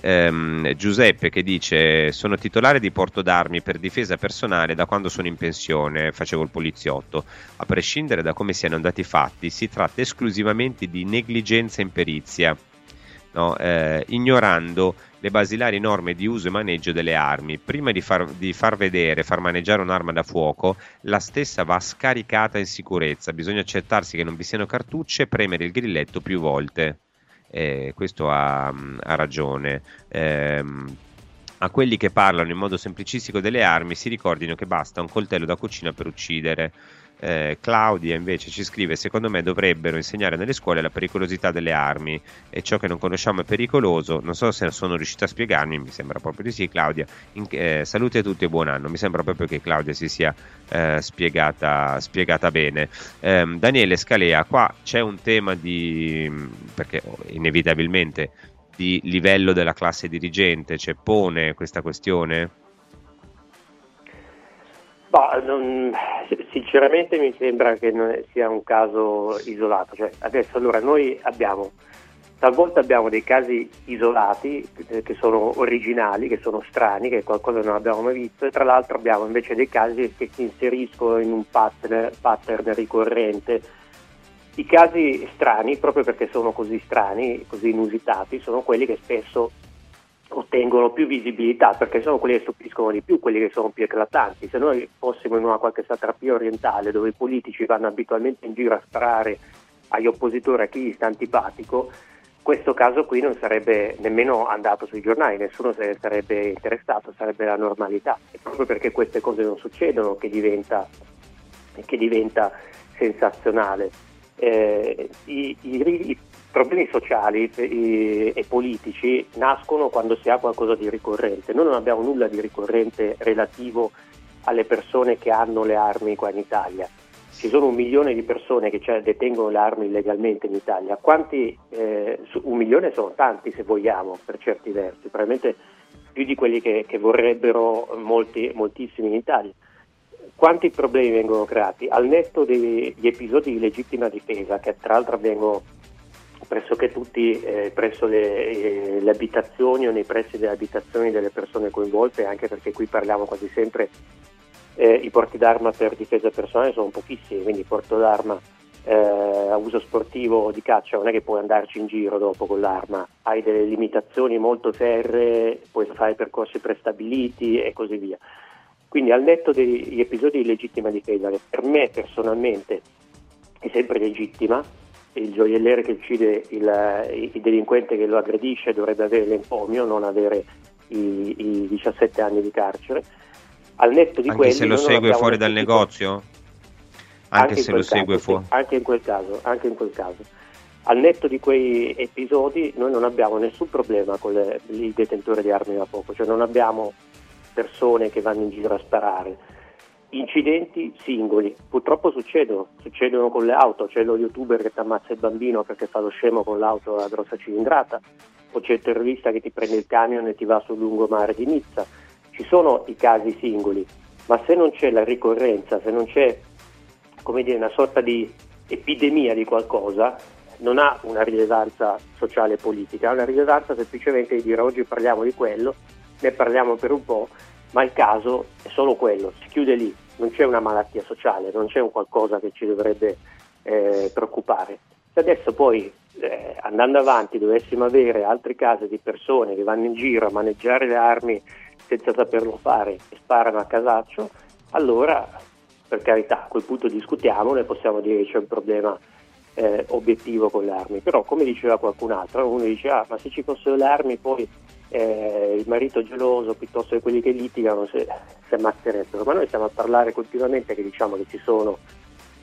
Ehm, Giuseppe che dice sono titolare di porto d'armi per difesa personale da quando sono in pensione, facevo il poliziotto, a prescindere da come siano andati fatti, si tratta esclusivamente di negligenza in perizia, no? Eh, ignorando le basilari norme di uso e maneggio delle armi. Prima di far, di far vedere, far maneggiare un'arma da fuoco, la stessa va scaricata in sicurezza. Bisogna accertarsi che non vi siano cartucce e premere il grilletto più volte. Eh, questo ha, ha ragione. Ehm, a quelli che parlano in modo semplicistico delle armi si ricordino che basta un coltello da cucina per uccidere. Eh, Claudia invece ci scrive: Secondo me dovrebbero insegnare nelle scuole la pericolosità delle armi e ciò che non conosciamo è pericoloso. Non so se sono riuscita a spiegarmi, mi sembra proprio di sì. Claudia, in- eh, salute a tutti e buon anno. Mi sembra proprio che Claudia si sia eh, spiegata, spiegata bene. Ehm, Daniele Scalea, qua c'è un tema di perché inevitabilmente di livello della classe dirigente, cioè pone questa questione? Ma non- sinceramente mi sembra che sia un caso isolato. Cioè, adesso allora noi abbiamo, talvolta abbiamo dei casi isolati eh, che sono originali, che sono strani, che qualcosa non abbiamo mai visto, e tra l'altro abbiamo invece dei casi che si inseriscono in un pattern, pattern ricorrente. I casi strani, proprio perché sono così strani, così inusitati, sono quelli che spesso ottengono più visibilità perché sono quelli che stupiscono di più, quelli che sono più eclatanti. Se noi fossimo in una qualche satrapia orientale dove i politici vanno abitualmente in giro a sparare agli oppositori, a chi gli sta antipatico, questo caso qui non sarebbe nemmeno andato sui giornali, nessuno se ne sarebbe interessato, sarebbe la normalità. E proprio perché queste cose non succedono che diventa, che diventa sensazionale. Eh, i- i problemi sociali e politici nascono quando si ha qualcosa di ricorrente. Noi non abbiamo nulla di ricorrente relativo alle persone che hanno le armi qua in Italia. Ci sono un milione di persone che cioè, detengono le armi illegalmente in Italia. Quanti, eh, un milione sono tanti se vogliamo, per certi versi, probabilmente più di quelli che, che vorrebbero molti, moltissimi in Italia. Quanti problemi vengono creati? Al netto degli episodi di legittima difesa, che tra l'altro avvengono pressoché tutti eh, presso le, eh, le abitazioni o nei pressi delle abitazioni delle persone coinvolte, anche perché qui parliamo quasi sempre eh, i porti d'arma per difesa personale sono pochissimi, quindi porto d'arma eh, a uso sportivo o di caccia non è che puoi andarci in giro dopo con l'arma, hai delle limitazioni molto ferree, puoi fare percorsi prestabiliti e così via. Quindi al netto degli episodi di legittima difesa, che per me personalmente è sempre legittima, il gioielliere che uccide il, il delinquente che lo aggredisce dovrebbe avere l'empomio, non avere i, i 17 anni di carcere. Al netto di Anche quelli se lo segue fuori dal tipo- negozio? Anche, in se lo segue caso, fuori. sì, anche in quel caso, anche in quel caso. Al netto di quei episodi noi non abbiamo nessun problema con le- il detentore di armi da fuoco, cioè non abbiamo persone che vanno in giro a sparare. Incidenti singoli, purtroppo succedono, succedono con le auto, c'è lo youtuber che ti ammazza il bambino perché fa lo scemo con l'auto a grossa cilindrata, o c'è il terrorista che ti prende il camion e ti va sul lungomare di Nizza. Ci sono i casi singoli, ma se non c'è la ricorrenza, se non c'è dire, una sorta di epidemia di qualcosa, non ha una rilevanza sociale e politica, ha una rilevanza semplicemente di dire oggi parliamo di quello, ne parliamo per un po', ma il caso è solo quello, si chiude lì, non c'è una malattia sociale, non c'è un qualcosa che ci dovrebbe eh, preoccupare. Se adesso poi eh, andando avanti dovessimo avere altri casi di persone che vanno in giro a maneggiare le armi senza saperlo fare e sparano a casaccio, allora per carità a quel punto discutiamone e possiamo dire che c'è un problema eh, obiettivo con le armi, però come diceva qualcun altro, uno diceva ah, ma se ci fossero le armi poi eh, il marito geloso piuttosto che quelli che litigano si, si ammazzerebbero, ma noi stiamo a parlare continuamente che diciamo che ci sono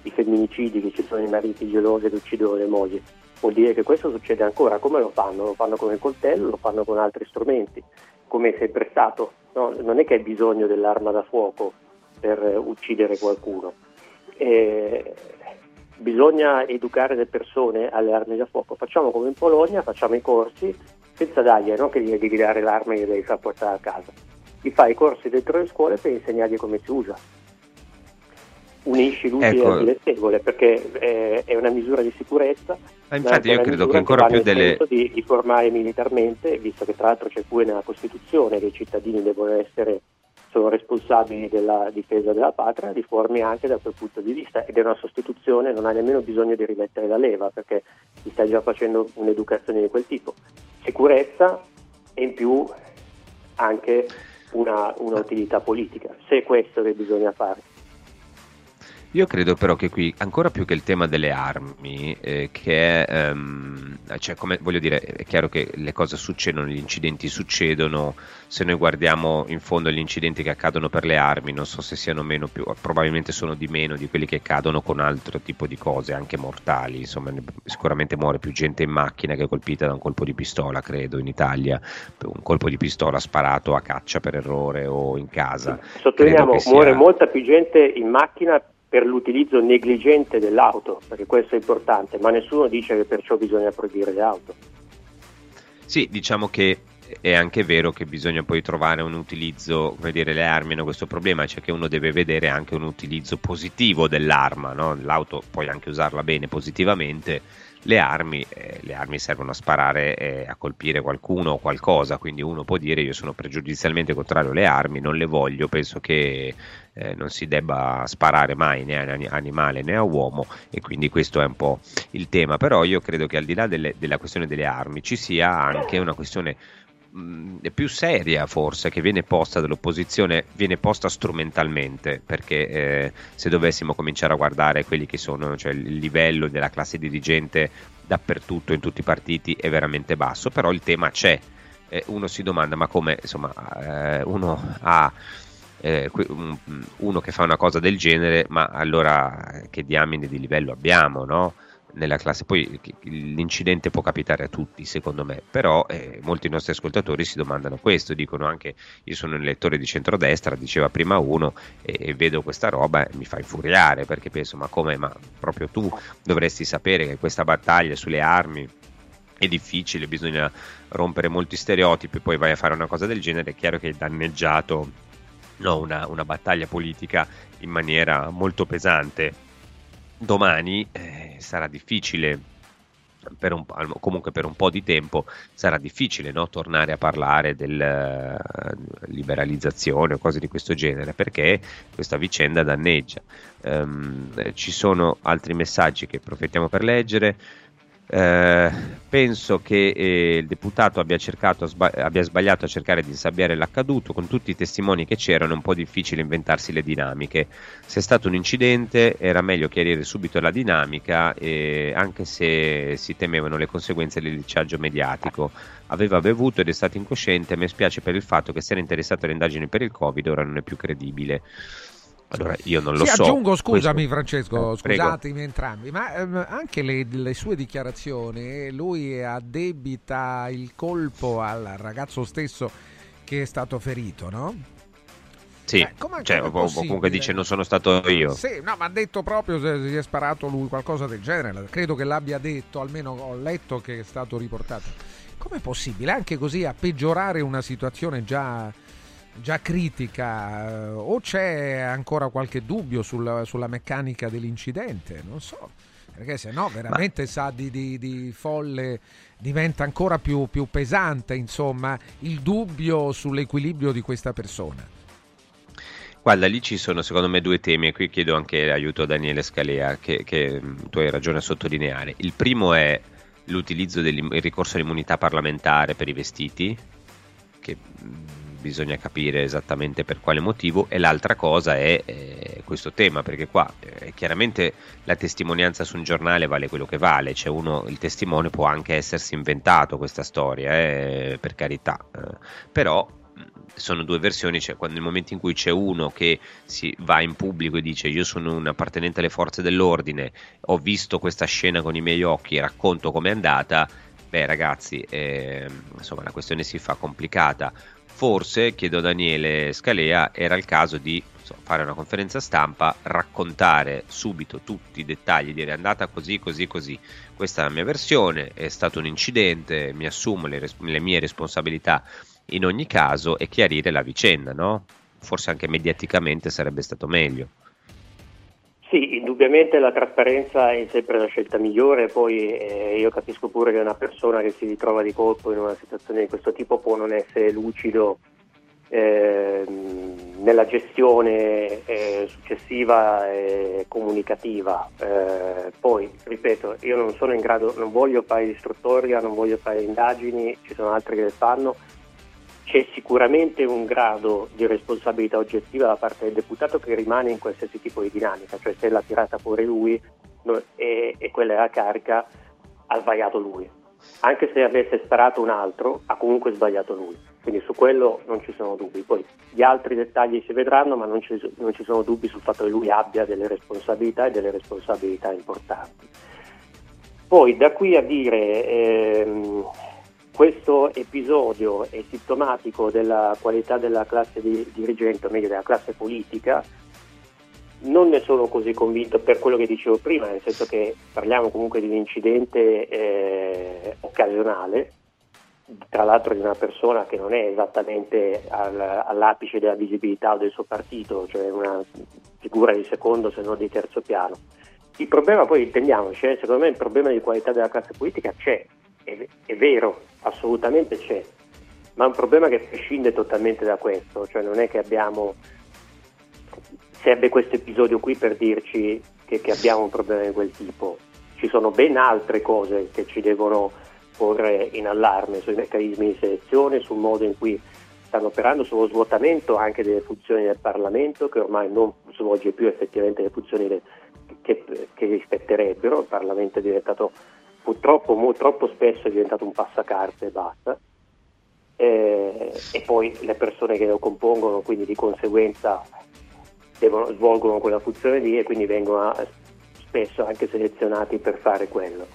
i femminicidi, che ci sono i mariti gelosi che uccidono le mogli, vuol dire che questo succede ancora, come lo fanno? Lo fanno con il coltello, lo fanno con altri strumenti, come è sempre stato, no? non è che hai bisogno dell'arma da fuoco per uccidere qualcuno. Eh, bisogna educare le persone alle armi da fuoco, facciamo come in Polonia, facciamo i corsi senza dargli, non che gli devi dare l'arma e gli devi far portare a casa, gli fai i corsi dentro le scuole per insegnargli come si usa. Unisci l'utile Ecco. al dilettevole perché è, è una misura di sicurezza. Ma infatti io credo che ancora va più delle... Di, di formare militarmente, visto che tra l'altro c'è pure nella Costituzione che i cittadini devono essere sono responsabili della difesa della patria, li formi anche da quel punto di vista ed è una sostituzione, non hai nemmeno bisogno di rimettere la leva perché ti stai già facendo un'educazione di quel tipo. Sicurezza e in più anche una, una politica, se è questo che bisogna fare. Io credo però che qui, ancora più che il tema delle armi, eh, che è, ehm, cioè come voglio dire, è chiaro che le cose succedono, gli incidenti succedono, se noi guardiamo in fondo gli incidenti che accadono per le armi, non so se siano meno più, probabilmente sono di meno di quelli che accadono con altro tipo di cose, anche mortali, insomma sicuramente muore più gente in macchina che colpita da un colpo di pistola, credo, in Italia, un colpo di pistola sparato a caccia per errore o in casa. Sottolineiamo, sia- muore molta più gente in macchina per l'utilizzo negligente dell'auto, perché questo è importante, ma nessuno dice che perciò bisogna proibire le auto. Sì, diciamo che è anche vero che bisogna poi trovare un utilizzo, come dire, le armi hanno questo problema, cioè che uno deve vedere anche un utilizzo positivo dell'arma, no? l'auto puoi anche usarla bene positivamente, le armi, eh, le armi servono a sparare e a colpire qualcuno o qualcosa, quindi uno può dire io sono pregiudizialmente contrario alle armi, non le voglio, penso che eh, non si debba sparare mai né a ani- animale né a uomo e quindi questo è un po' il tema, però io credo che al di là delle- della questione delle armi ci sia anche una questione mh, più seria forse che viene posta dall'opposizione, viene posta strumentalmente, perché eh, se dovessimo cominciare a guardare quelli che sono, cioè il livello della classe dirigente dappertutto in tutti i partiti è veramente basso, però il tema c'è. Eh, uno si domanda ma come insomma eh, uno ha eh, que- un- uno che fa una cosa del genere, ma allora che diamine di livello abbiamo, no? Nella classe, poi l'incidente può capitare a tutti, secondo me, però eh, molti nostri ascoltatori si domandano questo, dicono anche io sono un lettore di centrodestra, diceva prima uno, e, e vedo questa roba e mi fa infuriare perché penso, ma come, ma proprio tu dovresti sapere che questa battaglia sulle armi è difficile, bisogna rompere molti stereotipi, poi vai a fare una cosa del genere, è chiaro che hai danneggiato no, una, una battaglia politica in maniera molto pesante. Domani eh, sarà difficile, per un, comunque per un po' di tempo, sarà difficile no, tornare a parlare della liberalizzazione o cose di questo genere perché questa vicenda danneggia. Eh, ci sono altri messaggi che approfittiamo per leggere. Eh, penso che eh, il deputato abbia, cercato, sba- abbia sbagliato a cercare di insabbiare l'accaduto. Con tutti i testimoni che c'erano è un po' difficile inventarsi le dinamiche. Se è stato un incidente era meglio chiarire subito la dinamica, eh, anche se si temevano le conseguenze del linciaggio mediatico. Aveva bevuto ed è stato incosciente. Mi spiace per il fatto che si era interessato alle indagini per il Covid, ora non è più credibile. Allora, io non lo Sì, so. aggiungo, scusami questo- Francesco, Eh, prego. scusatemi entrambi, ma ehm, anche le, le sue dichiarazioni, lui addebita il colpo al ragazzo stesso che è stato ferito, no? Sì, Eh, cioè, o- o comunque dice non sono stato io. Sì, no, ma ha detto proprio se si è sparato lui qualcosa del genere. Credo che l'abbia detto, almeno ho letto che è stato riportato. Com'è possibile anche così a peggiorare una situazione già, già critica? Eh, O c'è ancora qualche dubbio sulla, sulla meccanica dell'incidente? Non so. Perché se no veramente sa di, di- di folle diventa ancora più, più pesante, insomma, il dubbio sull'equilibrio di questa persona. Guarda, lì ci sono secondo me due temi e qui chiedo anche aiuto a Daniele Scalea che, che, mh, tu hai ragione a sottolineare. Il primo è l'utilizzo del ricorso all'immunità parlamentare per i vestiti, che mh, bisogna capire esattamente per quale motivo e l'altra cosa è eh, questo tema perché qua eh, chiaramente la testimonianza su un giornale vale quello che vale cioè uno il testimone può anche essersi inventato questa storia eh, per carità eh, però sono due versioni, cioè quando nel momento in cui c'è uno che si va in pubblico e dice io sono un appartenente alle forze dell'ordine, ho visto questa scena con i miei occhi racconto com'è andata, beh ragazzi, eh, insomma la questione si fa complicata. Forse, chiedo a Daniele Scalea, era il caso di fare una conferenza stampa, raccontare subito tutti i dettagli, dire è andata così, così, così. Questa è la mia versione, è stato un incidente, mi assumo le, le mie responsabilità in ogni caso e chiarire la vicenda, no? Forse anche mediaticamente sarebbe stato meglio. Indubbiamente la trasparenza è sempre la scelta migliore, poi eh, io capisco pure che una persona che si ritrova di colpo in una situazione di questo tipo può non essere lucido eh, nella gestione eh, successiva e comunicativa. Eh, poi, ripeto, io non sono in grado, non voglio fare istruttoria, non voglio fare indagini, ci sono altri che le fanno c'è sicuramente un grado di responsabilità oggettiva da parte del deputato che rimane in qualsiasi tipo di dinamica, cioè se l'ha tirata fuori lui e, e, quella la carica, ha sbagliato lui. Anche se avesse sparato un altro, ha comunque sbagliato lui. Quindi su quello non ci sono dubbi. Poi gli altri dettagli si vedranno, ma non ci, non ci sono dubbi sul fatto che lui abbia delle responsabilità e delle responsabilità importanti. Poi da qui a dire ehm, questo episodio è sintomatico della qualità della classe di, dirigente, o meglio della classe politica. Non ne sono così convinto per quello che dicevo prima, nel senso che parliamo comunque di un incidente eh, occasionale, tra l'altro di una persona che non è esattamente al, all'apice della visibilità del suo partito, cioè una figura di secondo se non di terzo piano. Il problema poi intendiamoci, eh, secondo me il problema di qualità della classe politica c'è, è, è vero, assolutamente c'è, ma è un problema che prescinde totalmente da questo, cioè non è che abbiamo, serve questo episodio qui per dirci che, che abbiamo un problema di quel tipo, ci sono ben altre cose che ci devono porre in allarme sui meccanismi di selezione, sul modo in cui stanno operando, sullo svuotamento anche delle funzioni del Parlamento che ormai non svolge più effettivamente le funzioni che, che, che rispetterebbero, il Parlamento è diventato purtroppo troppo spesso è diventato un passacarte e basta. Eh, e poi le persone che lo compongono, quindi di conseguenza devono, svolgono quella funzione lì e quindi vengono spesso anche selezionati per fare quello.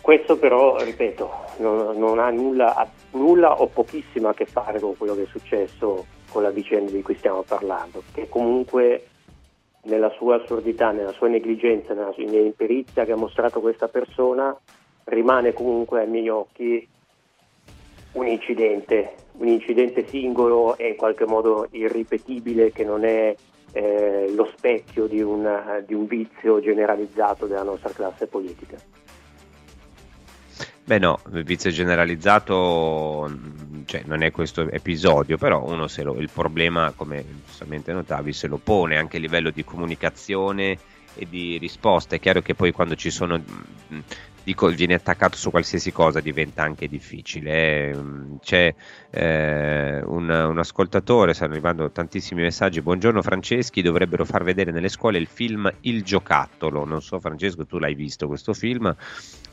Questo però, ripeto, non, non ha nulla, nulla o pochissimo a che fare con quello che è successo con la vicenda di cui stiamo parlando, che comunque nella sua assurdità, nella sua negligenza, nella sua imperizia che ha mostrato questa persona, rimane comunque ai miei occhi un incidente, un incidente singolo e in qualche modo irripetibile che non è eh, lo specchio di, una, di un vizio generalizzato della nostra classe politica. Beh no, il vizio generalizzato cioè, non è questo episodio, però uno lo, il problema, come giustamente notavi, se lo pone anche a livello di comunicazione e di risposta. È chiaro che poi quando ci sono dico, viene attaccato su qualsiasi cosa diventa anche difficile. Eh. C'è eh, un, un, ascoltatore, stanno arrivando tantissimi messaggi. Buongiorno Franceschi, dovrebbero far vedere nelle scuole il film Il giocattolo. Non so Francesco, tu l'hai visto questo film?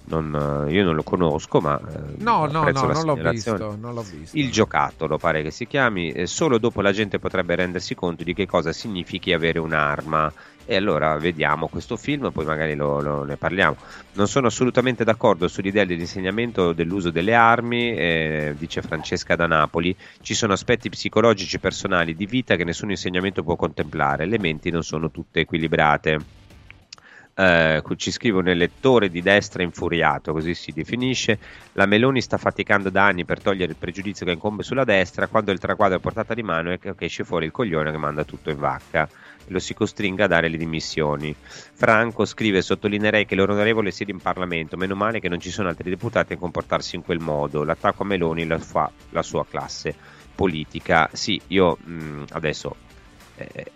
Non, io non lo conosco, ma eh, no, no, no, non l'ho, visto, non l'ho, visto, Il giocattolo pare che si chiami. Eh, solo dopo la gente potrebbe rendersi conto di che cosa significhi avere un'arma. E allora vediamo questo film, poi magari lo, lo, ne parliamo. Non sono assolutamente d'accordo sull'idea dell'insegnamento dell'uso delle armi, eh, dice Francesca da Napoli. Ci sono aspetti psicologici personali di vita che nessun insegnamento può contemplare. Le menti non sono tutte equilibrate. Eh, ci scrive un elettore di destra infuriato, così si definisce. La Meloni sta faticando da anni per togliere il pregiudizio che incombe sulla destra. Quando il traguardo è portata di mano è che esce fuori il coglione che manda tutto in vacca lo si costringa a dare le dimissioni. Franco scrive: Sottolineerei che l'onorevole siede in Parlamento, meno male che non ci sono altri deputati a comportarsi in quel modo. L'attacco a Meloni la fa la sua classe politica. Sì, io mh, adesso. Eh,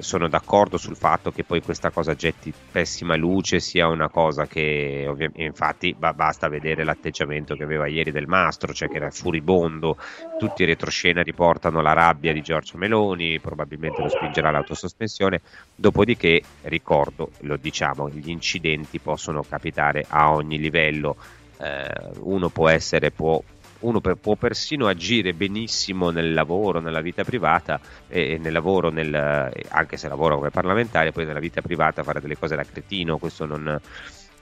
sono d'accordo sul fatto che poi questa cosa getti pessima luce sia una cosa che infatti ba- basta vedere l'atteggiamento che aveva ieri del mastro, cioè che era furibondo, tutti i retroscena riportano la rabbia di Giorgio Meloni, probabilmente lo spingerà all'autosospensione, dopodiché ricordo, lo diciamo, gli incidenti possono capitare a ogni livello, eh, uno può essere, può uno per, può persino agire benissimo nel lavoro, nella vita privata, e, e nel lavoro, nel, anche se lavora come parlamentare, poi nella vita privata fare delle cose da cretino, questo non,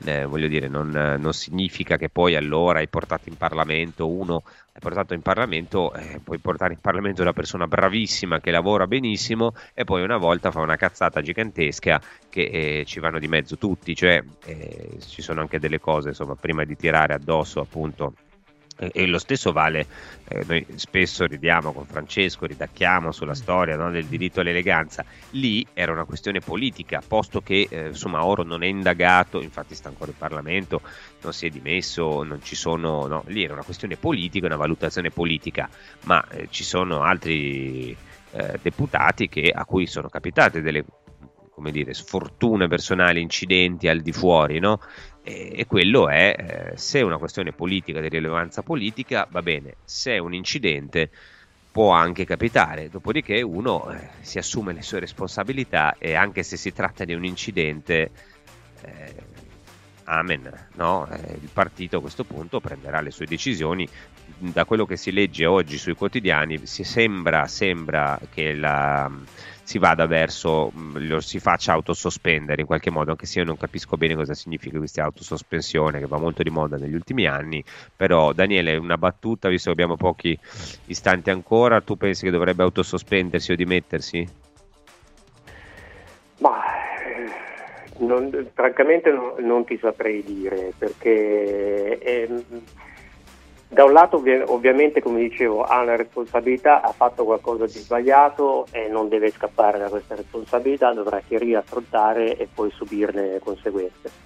eh, voglio dire, non, non, significa che poi allora hai portato in Parlamento uno, hai portato in Parlamento, eh, puoi portare in Parlamento una persona bravissima che lavora benissimo e poi una volta fa una cazzata gigantesca che eh, ci vanno di mezzo tutti, cioè eh, ci sono anche delle cose, insomma, prima di tirare addosso appunto e lo stesso vale, eh, noi spesso ridiamo con Francesco, ridacchiamo sulla storia no, del diritto all'eleganza, lì era una questione politica, posto che eh, insomma Oro non è indagato, infatti sta ancora in Parlamento, non si è dimesso, non ci sono, no, lì era una questione politica, una valutazione politica, ma eh, ci sono altri eh, deputati che, a cui sono capitate delle come dire, sfortune personali, incidenti al di fuori, no? E, e quello è, eh, se una questione politica di rilevanza politica, va bene, se è un incidente può anche capitare, dopodiché uno eh, si assume le sue responsabilità e anche se si tratta di un incidente, eh, amen, no? Eh, il partito a questo punto prenderà le sue decisioni. Da quello che si legge oggi sui quotidiani, si sembra, sembra che la si vada verso, mm, lo si faccia autosospendere in qualche modo, anche se io non capisco bene cosa significa questa autosospensione che va molto di moda negli ultimi anni, però Daniele una battuta, visto che abbiamo pochi istanti ancora, tu pensi che dovrebbe autosospendersi o dimettersi? Ma eh, non, francamente non, non, ti saprei dire perché è, da un lato ovviamente come dicevo ha una responsabilità, ha fatto qualcosa di sbagliato e non deve scappare da questa responsabilità, dovrà chiarire, affrontare e poi subirne le conseguenze.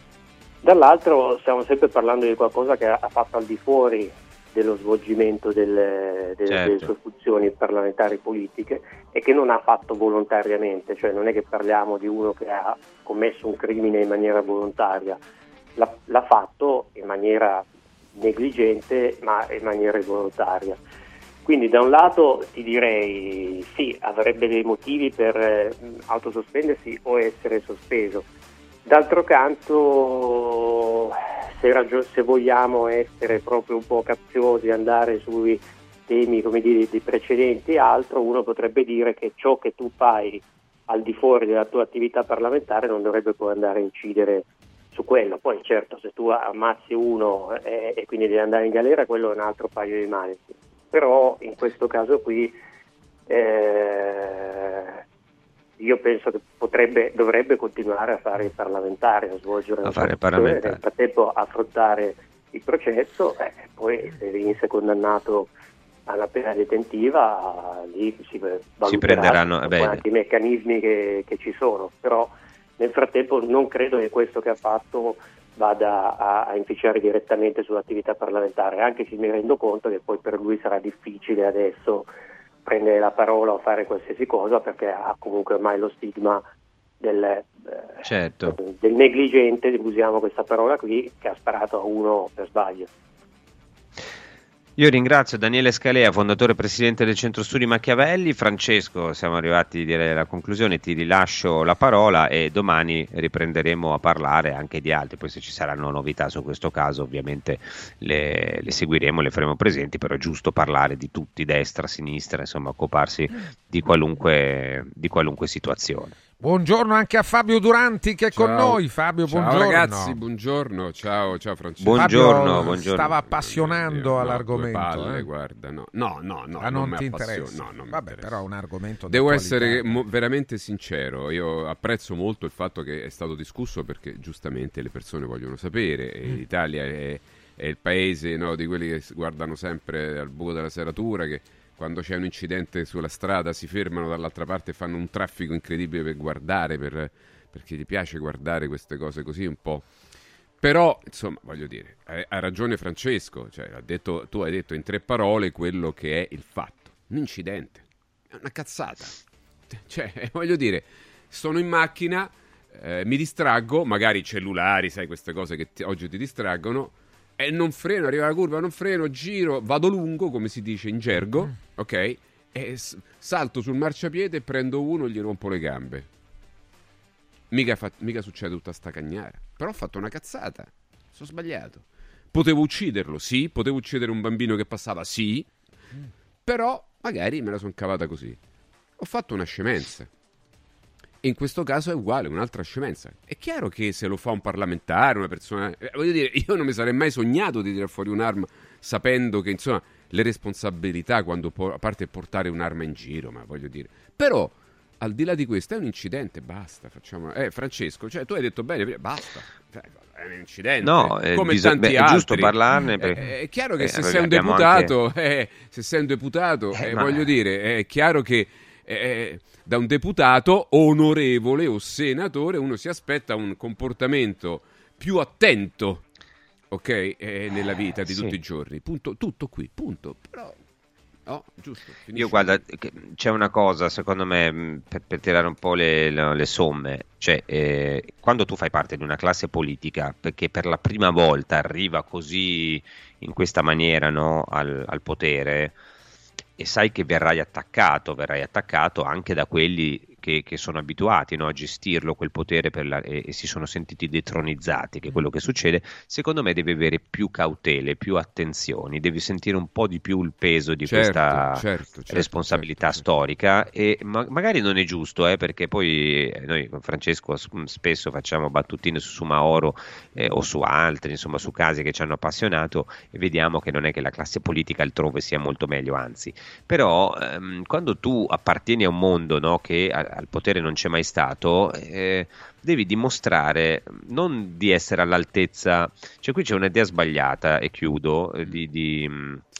Dall'altro stiamo sempre parlando di qualcosa che ha fatto al di fuori dello svolgimento delle, delle, certo. delle sue funzioni parlamentari politiche e che non ha fatto volontariamente, cioè non è che parliamo di uno che ha commesso un crimine in maniera volontaria, l'ha, l'ha fatto in maniera negligente ma in maniera involontaria. Quindi da un lato ti direi sì, avrebbe dei motivi per eh, autosospendersi o essere sospeso. D'altro canto, se, ragio- se, vogliamo essere proprio un po' capziosi andare sui temi dire, di precedenti e altro, uno potrebbe dire che ciò che tu fai al di fuori della tua attività parlamentare non dovrebbe poi andare a incidere su quello. Poi certo se tu ammazzi uno eh, e quindi devi andare in galera, quello è un altro paio di maniche. Però in questo caso qui eh, io penso che potrebbe, dovrebbe continuare a fare il parlamentare, a svolgere a fare parlamentare. nel frattempo affrontare il processo e eh, poi se venisse condannato alla pena detentiva lì si, si prenderanno eh anche i meccanismi che, che ci sono, però nel frattempo non credo che questo che ha fatto vada a, a inficiare direttamente sull'attività parlamentare, anche se mi rendo conto che poi per lui sarà difficile adesso prendere la parola o fare qualsiasi cosa perché ha comunque ormai lo stigma del, eh, certo. del negligente, usiamo questa parola qui, che ha sparato a uno per sbaglio. Io ringrazio Daniele Scalea, fondatore e presidente del Centro Studi Machiavelli. Francesco, siamo arrivati direi alla conclusione, ti rilascio la parola e domani riprenderemo a parlare anche di altri. Poi se ci saranno novità su questo caso ovviamente le, le seguiremo, le faremo presenti, però è giusto parlare di tutti, destra, sinistra, insomma occuparsi di qualunque, di qualunque situazione. Buongiorno anche a Fabio Duranti che è ciao. con noi. Fabio, ciao buongiorno. ragazzi, buongiorno. Ciao, ciao Francesco. Buongiorno, Fabio buongiorno. Stava appassionando eh, all'argomento. Palle, eh? guarda, no, no, no, no ah, non, non ti interessa. No, non Vabbè, interessa. però è un argomento Devo essere mo- veramente sincero. Io apprezzo molto il fatto che è stato discusso perché giustamente le persone vogliono sapere. Mm. L'Italia è, è il paese no, di quelli che guardano sempre al buco della serratura. Che quando c'è un incidente sulla strada si fermano dall'altra parte e fanno un traffico incredibile per guardare, per, perché gli piace guardare queste cose così un po'. Però, insomma, voglio dire, ha, ragione Francesco, cioè, ha detto, tu hai detto in tre parole quello che è il fatto. Un incidente, è una cazzata. Cioè, voglio dire, sono in macchina, eh, mi distraggo, magari cellulari, sai queste cose che ti- oggi ti distraggono, e non freno, arriva la curva, non freno, giro, vado lungo, come si dice in gergo, Mm. ok? E s- salto sul marciapiede, prendo uno e gli rompo le gambe. Mica, fa- mica succede tutta sta cagnara. Però ho fatto una cazzata. Sono sbagliato. Potevo ucciderlo, sì. Potevo uccidere un bambino che passava, sì. Però magari me la sono cavata così. Ho fatto una scemenza. E in questo caso è uguale, un'altra scemenza. È chiaro che se lo fa un parlamentare, una persona... eh, voglio dire, io non mi sarei mai sognato di tirare fuori un'arma sapendo che, insomma, le responsabilità quando, po- a parte portare un'arma in giro, ma voglio dire... Però, al di là di questo, è un incidente, basta, facciamo... Eh, Francesco, cioè, tu hai detto bene, prima, basta. Cioè, È un incidente. No, eh, come bisog- tanti beh, è altri. giusto parlarne Eh, perché- È, chiaro che eh, se sei un deputato, anche- eh, se sei un deputato, Eh, eh, ma- voglio dire, è chiaro che eh, da un deputato onorevole o senatore uno si aspetta un comportamento più attento, ok, eh, nella vita di sì. tutti i giorni. Punto, tutto qui, punto. Però, no, giusto. finisce Io guarda, c'è una cosa secondo me mh, per, per tirare un po' le, le- le somme, cioè eh, quando tu fai parte di una classe politica perché per la prima volta arriva così in questa maniera no, al, al potere e sai che verrai attaccato, verrai attaccato anche da quelli che, che sono abituati no, a gestirlo quel potere per la- e, e si sono sentiti detronizzati, che è quello che succede, secondo me devi avere più cautele, più attenzioni, devi sentire un po' di più il peso di Certo, questa certo, certo, responsabilità storica. E ma- magari non è giusto, eh, perché poi eh, noi con Francesco s- spesso facciamo battutine su Sumaoro eh, o su altri, insomma su casi che ci hanno appassionato e vediamo che non è che la classe politica altrove sia molto meglio, anzi, però ehm, quando tu appartieni a un mondo no, che al potere non c'è mai stato, eh, devi dimostrare non di essere all'altezza, cioè qui c'è un'idea sbagliata e chiudo eh, di, di,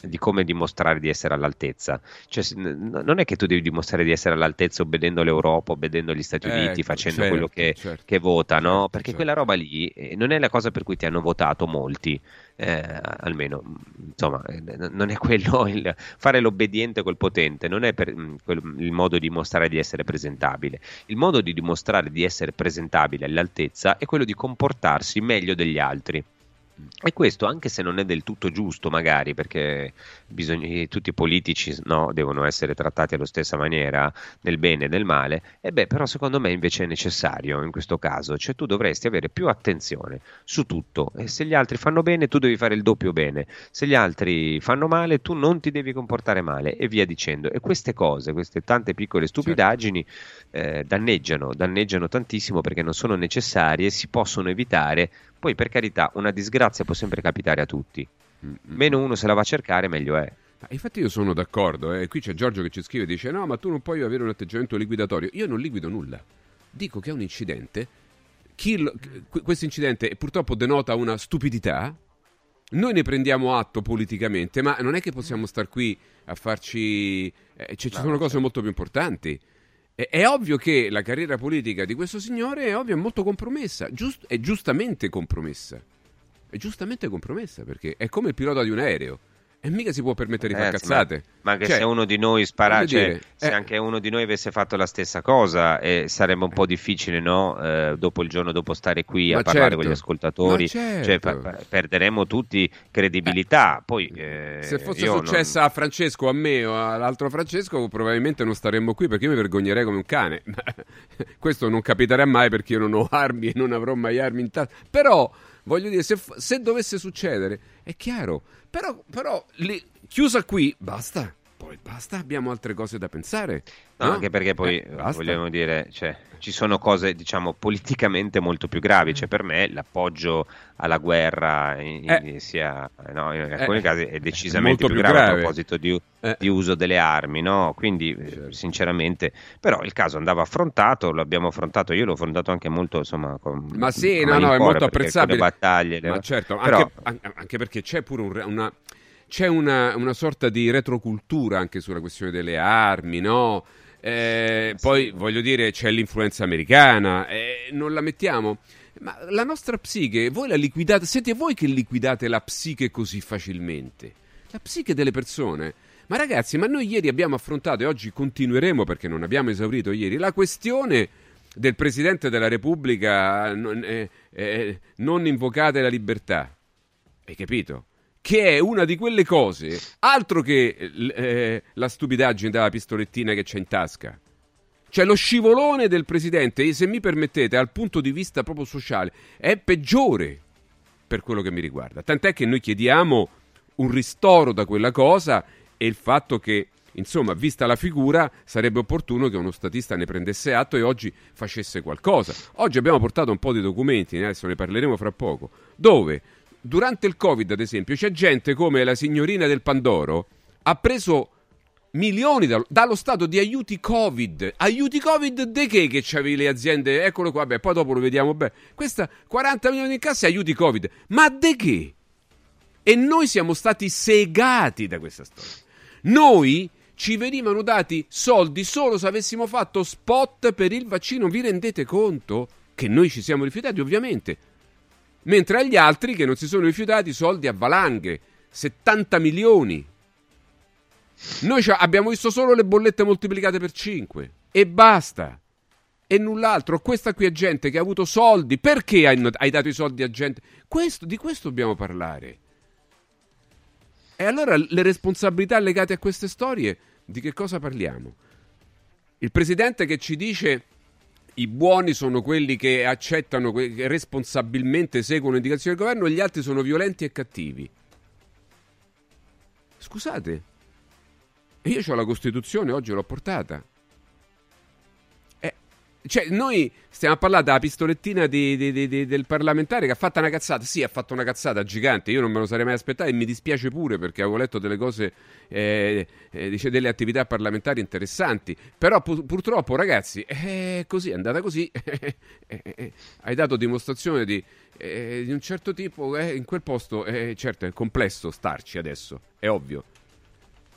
di come dimostrare di essere all'altezza, cioè, n- non è che tu devi dimostrare di essere all'altezza obbedendo all'Europa, obbedendo agli Stati Uniti, Ecco, facendo certo, quello che, certo. che vota, no? Perché quella roba lì eh, non è la cosa per cui ti hanno votato molti, eh, almeno insomma, eh, non è quello il fare l'obbediente col potente, non è per, mh, quel- il modo di dimostrare di essere presentabile. Il modo di dimostrare di essere presentabile all'altezza è quello di comportarsi meglio degli altri. E questo, anche se non è del tutto giusto, magari, perché bisogna- tutti i politici no, devono essere trattati allo stessa maniera, nel bene e nel male, e beh, però secondo me invece è necessario in questo caso, cioè tu dovresti avere più attenzione su tutto, e se gli altri fanno bene tu devi fare il doppio bene, se gli altri fanno male tu non ti devi comportare male, e via dicendo. E queste cose, queste tante piccole stupidaggini, eh, danneggiano, danneggiano tantissimo perché non sono necessarie, si possono evitare. Poi, per carità, una disgrazia può sempre capitare a tutti. Meno uno se la va a cercare, meglio è. Ma infatti io sono d'accordo, eh. qui c'è Giorgio che ci scrive e dice no ma tu non puoi avere un atteggiamento liquidatorio, io non liquido nulla, dico che è un incidente, questo incidente purtroppo denota una stupidità, noi ne prendiamo atto politicamente, ma non è che possiamo star qui a farci... eh, cioè, ci No, sono cose molto più importanti. È, è ovvio che la carriera politica di questo signore è ovvio, molto compromessa, giust- è giustamente compromessa. È giustamente compromessa perché è come il pilota di un aereo e mica si può permettere di fare Ragazzi, ma- cazzate. Ma, anche Cioè, se uno di noi spara, cioè, dire, se eh. anche uno di noi avesse fatto la stessa cosa, eh, sarebbe un po' difficile, no? Eh, dopo il giorno dopo stare qui a parlare certo. con gli ascoltatori, Ma certo. cioè, pa- pa- perderemo tutti credibilità. Poi, eh, Se fosse io non- successa a Francesco, a me o all'altro Francesco, probabilmente non staremmo qui perché io mi vergognerei come un cane. Questo non capiterà mai perché io non ho armi e non avrò mai armi in tasca. Però, voglio dire, se, se dovesse succedere, è chiaro. Però, però lì, chiusa qui, basta. Poi basta, abbiamo altre cose da pensare. No, no? anche perché poi Eh, vogliamo dire, cioè, ci sono cose, diciamo, politicamente molto più gravi. Cioè, per me l'appoggio alla guerra in- in- sia, no, in alcuni Eh, casi è decisamente più, più grave, a grave. proposito di, Eh. di uso delle armi, no? Quindi, eh, Certo. sinceramente, però il caso andava affrontato, lo abbiamo affrontato, io l'ho affrontato anche molto, insomma, con Ma sì, con no, no, è molto apprezzabile. battaglie, Ma certo, però- anche, an- anche perché c'è pure un una, c'è una, una sorta di retrocultura anche sulla questione delle armi, no? Eh, poi voglio dire, c'è l'influenza americana, eh, non la mettiamo. Ma la nostra psiche, voi la liquidate, siete voi che liquidate la psiche così facilmente? La psiche delle persone. Ma ragazzi, ma noi ieri abbiamo affrontato e oggi continueremo perché non abbiamo esaurito ieri la questione del Presidente della Repubblica non, eh, eh, non invocate la libertà. Hai capito? Che è una di quelle cose, altro che eh, la stupidaggine della pistolettina che c'è in tasca. Cioè lo scivolone del Presidente, se mi permettete, dal punto di vista proprio sociale, è peggiore per quello che mi riguarda. Tant'è che noi chiediamo un ristoro da quella cosa e il fatto che Insomma, vista la figura, sarebbe opportuno che uno statista ne prendesse atto e oggi facesse qualcosa. Oggi abbiamo portato un po' di documenti, adesso ne parleremo fra poco, dove durante il Covid, ad esempio, c'è gente come la signorina del Pandoro ha preso milioni da, dallo stato di aiuti Covid. Aiuti Covid de che che c'avevi le aziende? Eccolo qua, beh, poi dopo lo vediamo bene. Questa 40 milioni in cassa aiuti Covid. Ma de che? E noi siamo stati segati da questa storia. Noi ci venivano dati soldi solo se avessimo fatto spot per il vaccino. Vi rendete conto? Che noi ci siamo rifiutati, ovviamente. Mentre agli altri che non si sono rifiutati soldi a valanghe, 70 milioni. Noi abbiamo visto solo le bollette moltiplicate per 5 e basta. E null'altro. Questa qui è gente che ha avuto soldi. Perché hai, hai dato i soldi a gente? Questo, di questo dobbiamo parlare. E allora le responsabilità legate a queste storie di che cosa parliamo? Il presidente che ci dice i buoni sono quelli che accettano, che responsabilmente seguono indicazioni del governo e gli altri sono violenti e cattivi. Scusate, io ho la Costituzione, oggi l'ho portata. Cioè, noi stiamo a parlare della pistolettina di, di, di, del parlamentare che ha fatto una cazzata. Sì, ha fatto una cazzata gigante. Io non me lo sarei mai aspettato e mi dispiace pure perché avevo letto delle cose, eh, eh, delle attività parlamentari interessanti. Però pu- purtroppo, ragazzi, è così, è andata così. Hai dato dimostrazione di, eh, un certo tipo. Eh, in quel posto, eh, certo, è complesso starci adesso, è ovvio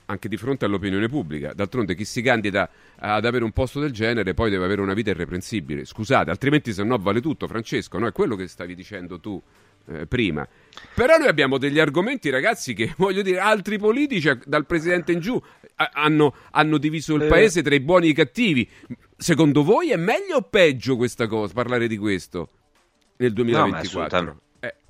anche di fronte all'opinione pubblica. D'altronde chi si candida ad avere un posto del genere poi deve avere una vita irreprensibile. Scusate, altrimenti se no vale tutto, Francesco, no? È quello che stavi dicendo tu eh, prima. Però noi abbiamo degli argomenti, ragazzi, che voglio dire, altri politici dal presidente in giù hanno, hanno diviso il eh. paese tra i buoni e i cattivi. Secondo voi è meglio o peggio questa cosa, parlare di questo nel 2024? No,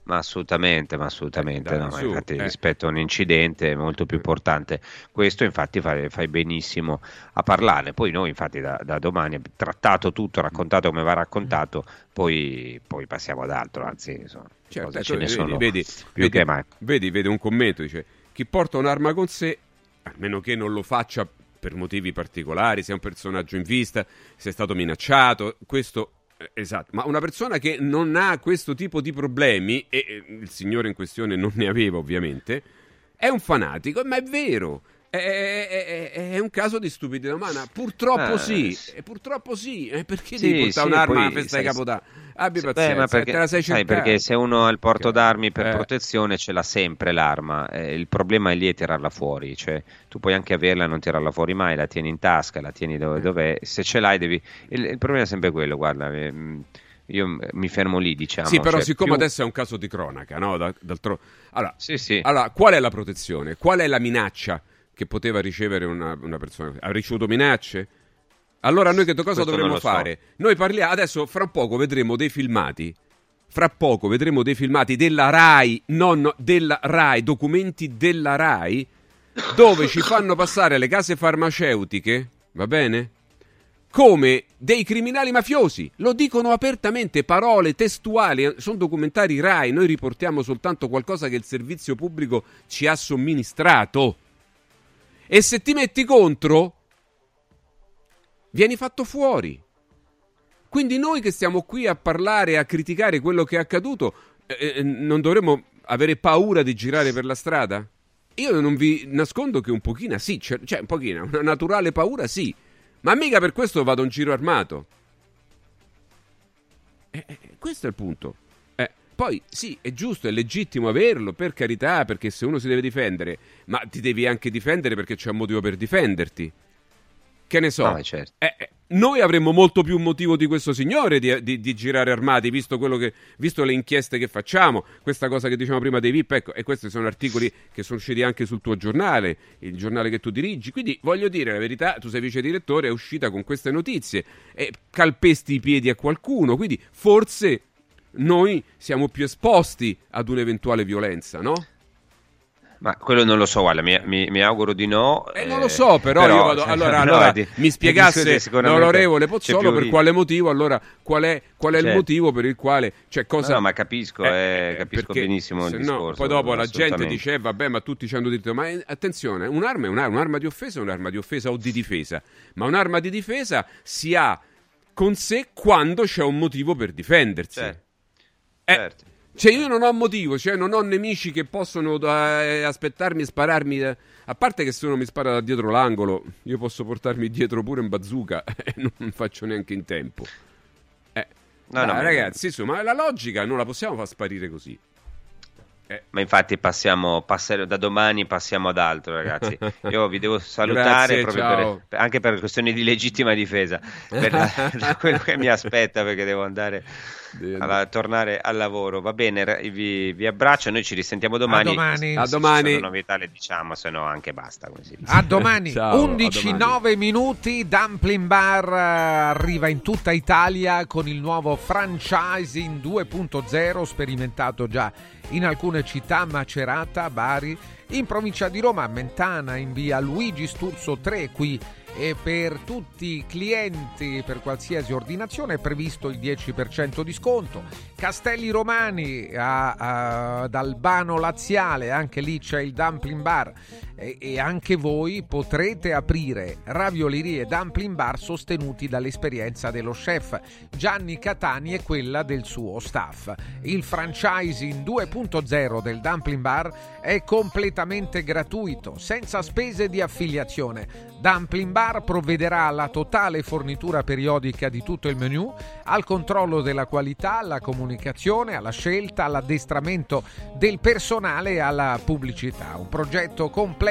ma assolutamente, ma assolutamente, eh, no, su, infatti, eh. rispetto a un incidente molto più importante. Questo infatti fai, fai benissimo a parlarne. Poi noi infatti da, da, domani trattato tutto, raccontato come va raccontato, poi, poi passiamo ad altro, anzi insomma, certo, ce ne sono vedi, più vedi, che mai. Vedi, vedi un commento, dice, chi porta un'arma con sé, a meno che non lo faccia per motivi particolari, sia un personaggio in vista, sia stato minacciato, questo esatto, ma una persona che non ha questo tipo di problemi, e il signore in questione non ne aveva ovviamente, è un fanatico, ma è vero. È, è, è, è un caso di stupidità umana. Purtroppo ah, sì, purtroppo sì. Eh, perché sì, devi portare sì, un'arma alla festa di Capodanno? Abbi sì, pazienza, beh, perché, te la sei sai, perché se uno ha il porto d'armi per eh. protezione ce l'ha sempre l'arma. Eh, il problema è lì è tirarla fuori. Cioè, tu puoi anche averla e non tirarla fuori mai, la tieni in tasca, la tieni dove, dov'è. Se ce l'hai devi... Il, il problema è sempre quello, guarda... Eh, io mi fermo lì, diciamo. Sì, però cioè, siccome più... adesso è un caso di cronaca, no? D'altro... Allora, sì, sì. allora, qual è la protezione? Qual è la minaccia? che poteva ricevere una, una persona. Ha ricevuto minacce? Allora noi che cosa Questo dovremmo fare? So. Noi parliamo adesso, fra poco vedremo dei filmati. Fra poco vedremo dei filmati della RAI, non della RAI, documenti della RAI, dove ci fanno passare le case farmaceutiche, va bene? Come dei criminali mafiosi. Lo dicono apertamente, parole testuali, sono documentari RAI, noi riportiamo soltanto qualcosa che il servizio pubblico ci ha somministrato. E se ti metti contro, vieni fatto fuori. Quindi noi che stiamo qui a parlare e a criticare quello che è accaduto, eh, eh, non dovremmo avere paura di girare per la strada? Io non vi nascondo che un pochino sì, cioè, cioè un pochino, una naturale paura sì, ma mica per questo vado in giro armato. Eh, eh, questo è il punto. Poi sì, è giusto, è legittimo averlo, per carità, perché se uno si deve difendere, ma ti devi anche difendere perché c'è un motivo per difenderti. Che ne so. No, certo. eh, eh, noi avremmo molto più motivo di questo signore di, di, di girare armati, visto, che, visto, le inchieste che facciamo, questa cosa che dicevamo prima dei VIP, ecco, e questi sono articoli che sono usciti anche sul tuo giornale, il giornale che tu dirigi. Quindi voglio dire la verità, tu sei vice direttore, è uscita con queste notizie e calpesti i piedi a qualcuno, quindi forse noi siamo più esposti ad un'eventuale violenza, no? Ma quello non lo so, guarda, mi, mi, mi auguro di no. Eh, non lo so, però, però io vado, allora, no, allora di, mi spiegasse l'onorevole Pozzolo per quale motivo, allora qual è, qual è certo. il motivo per il quale, cioè cosa... No, ma capisco, eh, eh, capisco benissimo il discorso. No, poi dopo la gente dice, eh, vabbè, ma tutti ci hanno detto, ma eh, attenzione, un'arma è un'arma, un'arma di offesa è un'arma di offesa o di difesa, ma un'arma di difesa si ha con sé quando c'è un motivo per difendersi. Certo. Eh, certo. Cioè, io non ho motivo, cioè, non ho nemici che possono eh, aspettarmi e spararmi. Eh. A parte che se uno mi spara da dietro l'angolo, io posso portarmi dietro pure in bazooka e non faccio neanche in tempo. Eh. No, no, ragazzi, insomma, la logica non la possiamo far sparire così. Eh. Ma infatti passiamo, passare, da domani passiamo ad altro, ragazzi. Io vi devo salutare Grazie, per, anche per questioni di legittima difesa, per la, quello che mi aspetta perché devo andare a tornare al lavoro. Va bene, vi, vi, abbraccio, noi ci risentiamo domani. A domani. A domani. Se novità le diciamo, se no anche basta. A domani. Ciao, 11 a domani. 9 minuti, Dumpling Bar eh, arriva in tutta Italia con il nuovo franchising 2.0 sperimentato già in alcune città, Macerata, Bari, in provincia di Roma, Mentana, in via Luigi Sturzo 3, qui e per tutti i clienti per qualsiasi ordinazione è previsto il 10% di sconto. Castelli Romani a, ad Albano Laziale, anche lì c'è il dumpling bar e, e anche voi potrete aprire raviolerie e dumpling bar sostenuti dall'esperienza dello chef Gianni Catani e quella del suo staff. Il franchising 2.0 del dumpling bar è completamente gratuito, senza spese di affiliazione. Dumpling Bar provvederà alla totale fornitura periodica di tutto il menu, al controllo della qualità, alla comunicazione, alla scelta, all'addestramento del personale e alla pubblicità. Un progetto completo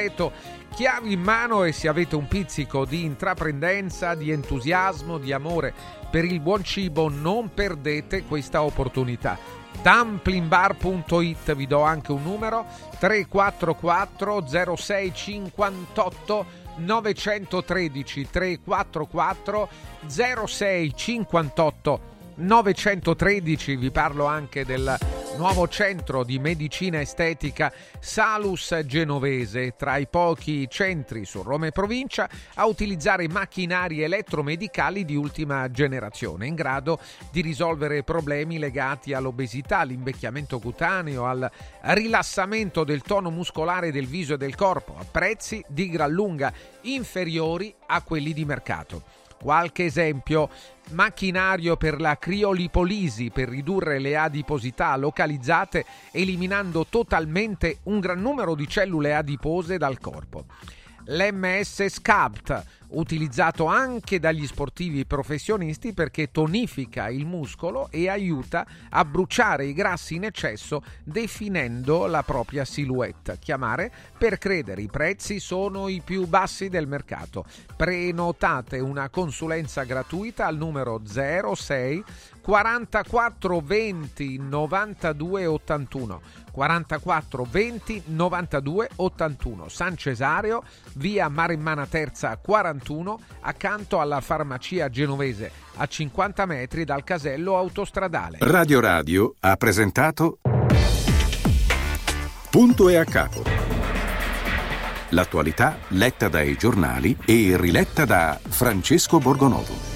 chiavi in mano e se avete un pizzico di intraprendenza, di entusiasmo, di amore per il buon cibo, non perdete questa opportunità. Dumplingbar.it vi do anche un numero 344 0658 913 344 0658 913 vi parlo anche del nuovo centro di medicina estetica Salus Genovese, tra i pochi centri su Roma e provincia a utilizzare macchinari elettromedicali di ultima generazione, in grado di risolvere problemi legati all'obesità, all'invecchiamento cutaneo, al rilassamento del tono muscolare del viso e del corpo, a prezzi di gran lunga inferiori a quelli di mercato. Qualche esempio, macchinario per la criolipolisi per ridurre le adiposità localizzate eliminando totalmente un gran numero di cellule adipose dal corpo. l'MS Sculpt, utilizzato anche dagli sportivi professionisti perché tonifica il muscolo e aiuta a bruciare i grassi in eccesso definendo la propria silhouette. Chiamare per credere, i prezzi sono i più bassi del mercato. Prenotate una consulenza gratuita al numero 06 44 20 92 81 44 20 92 81 San Cesario, via Marimmana Terza 41, accanto alla farmacia genovese, a 50 metri dal casello autostradale. Radio Radio ha presentato Punto e a capo. L'attualità letta dai giornali e riletta da Francesco Borgonovo.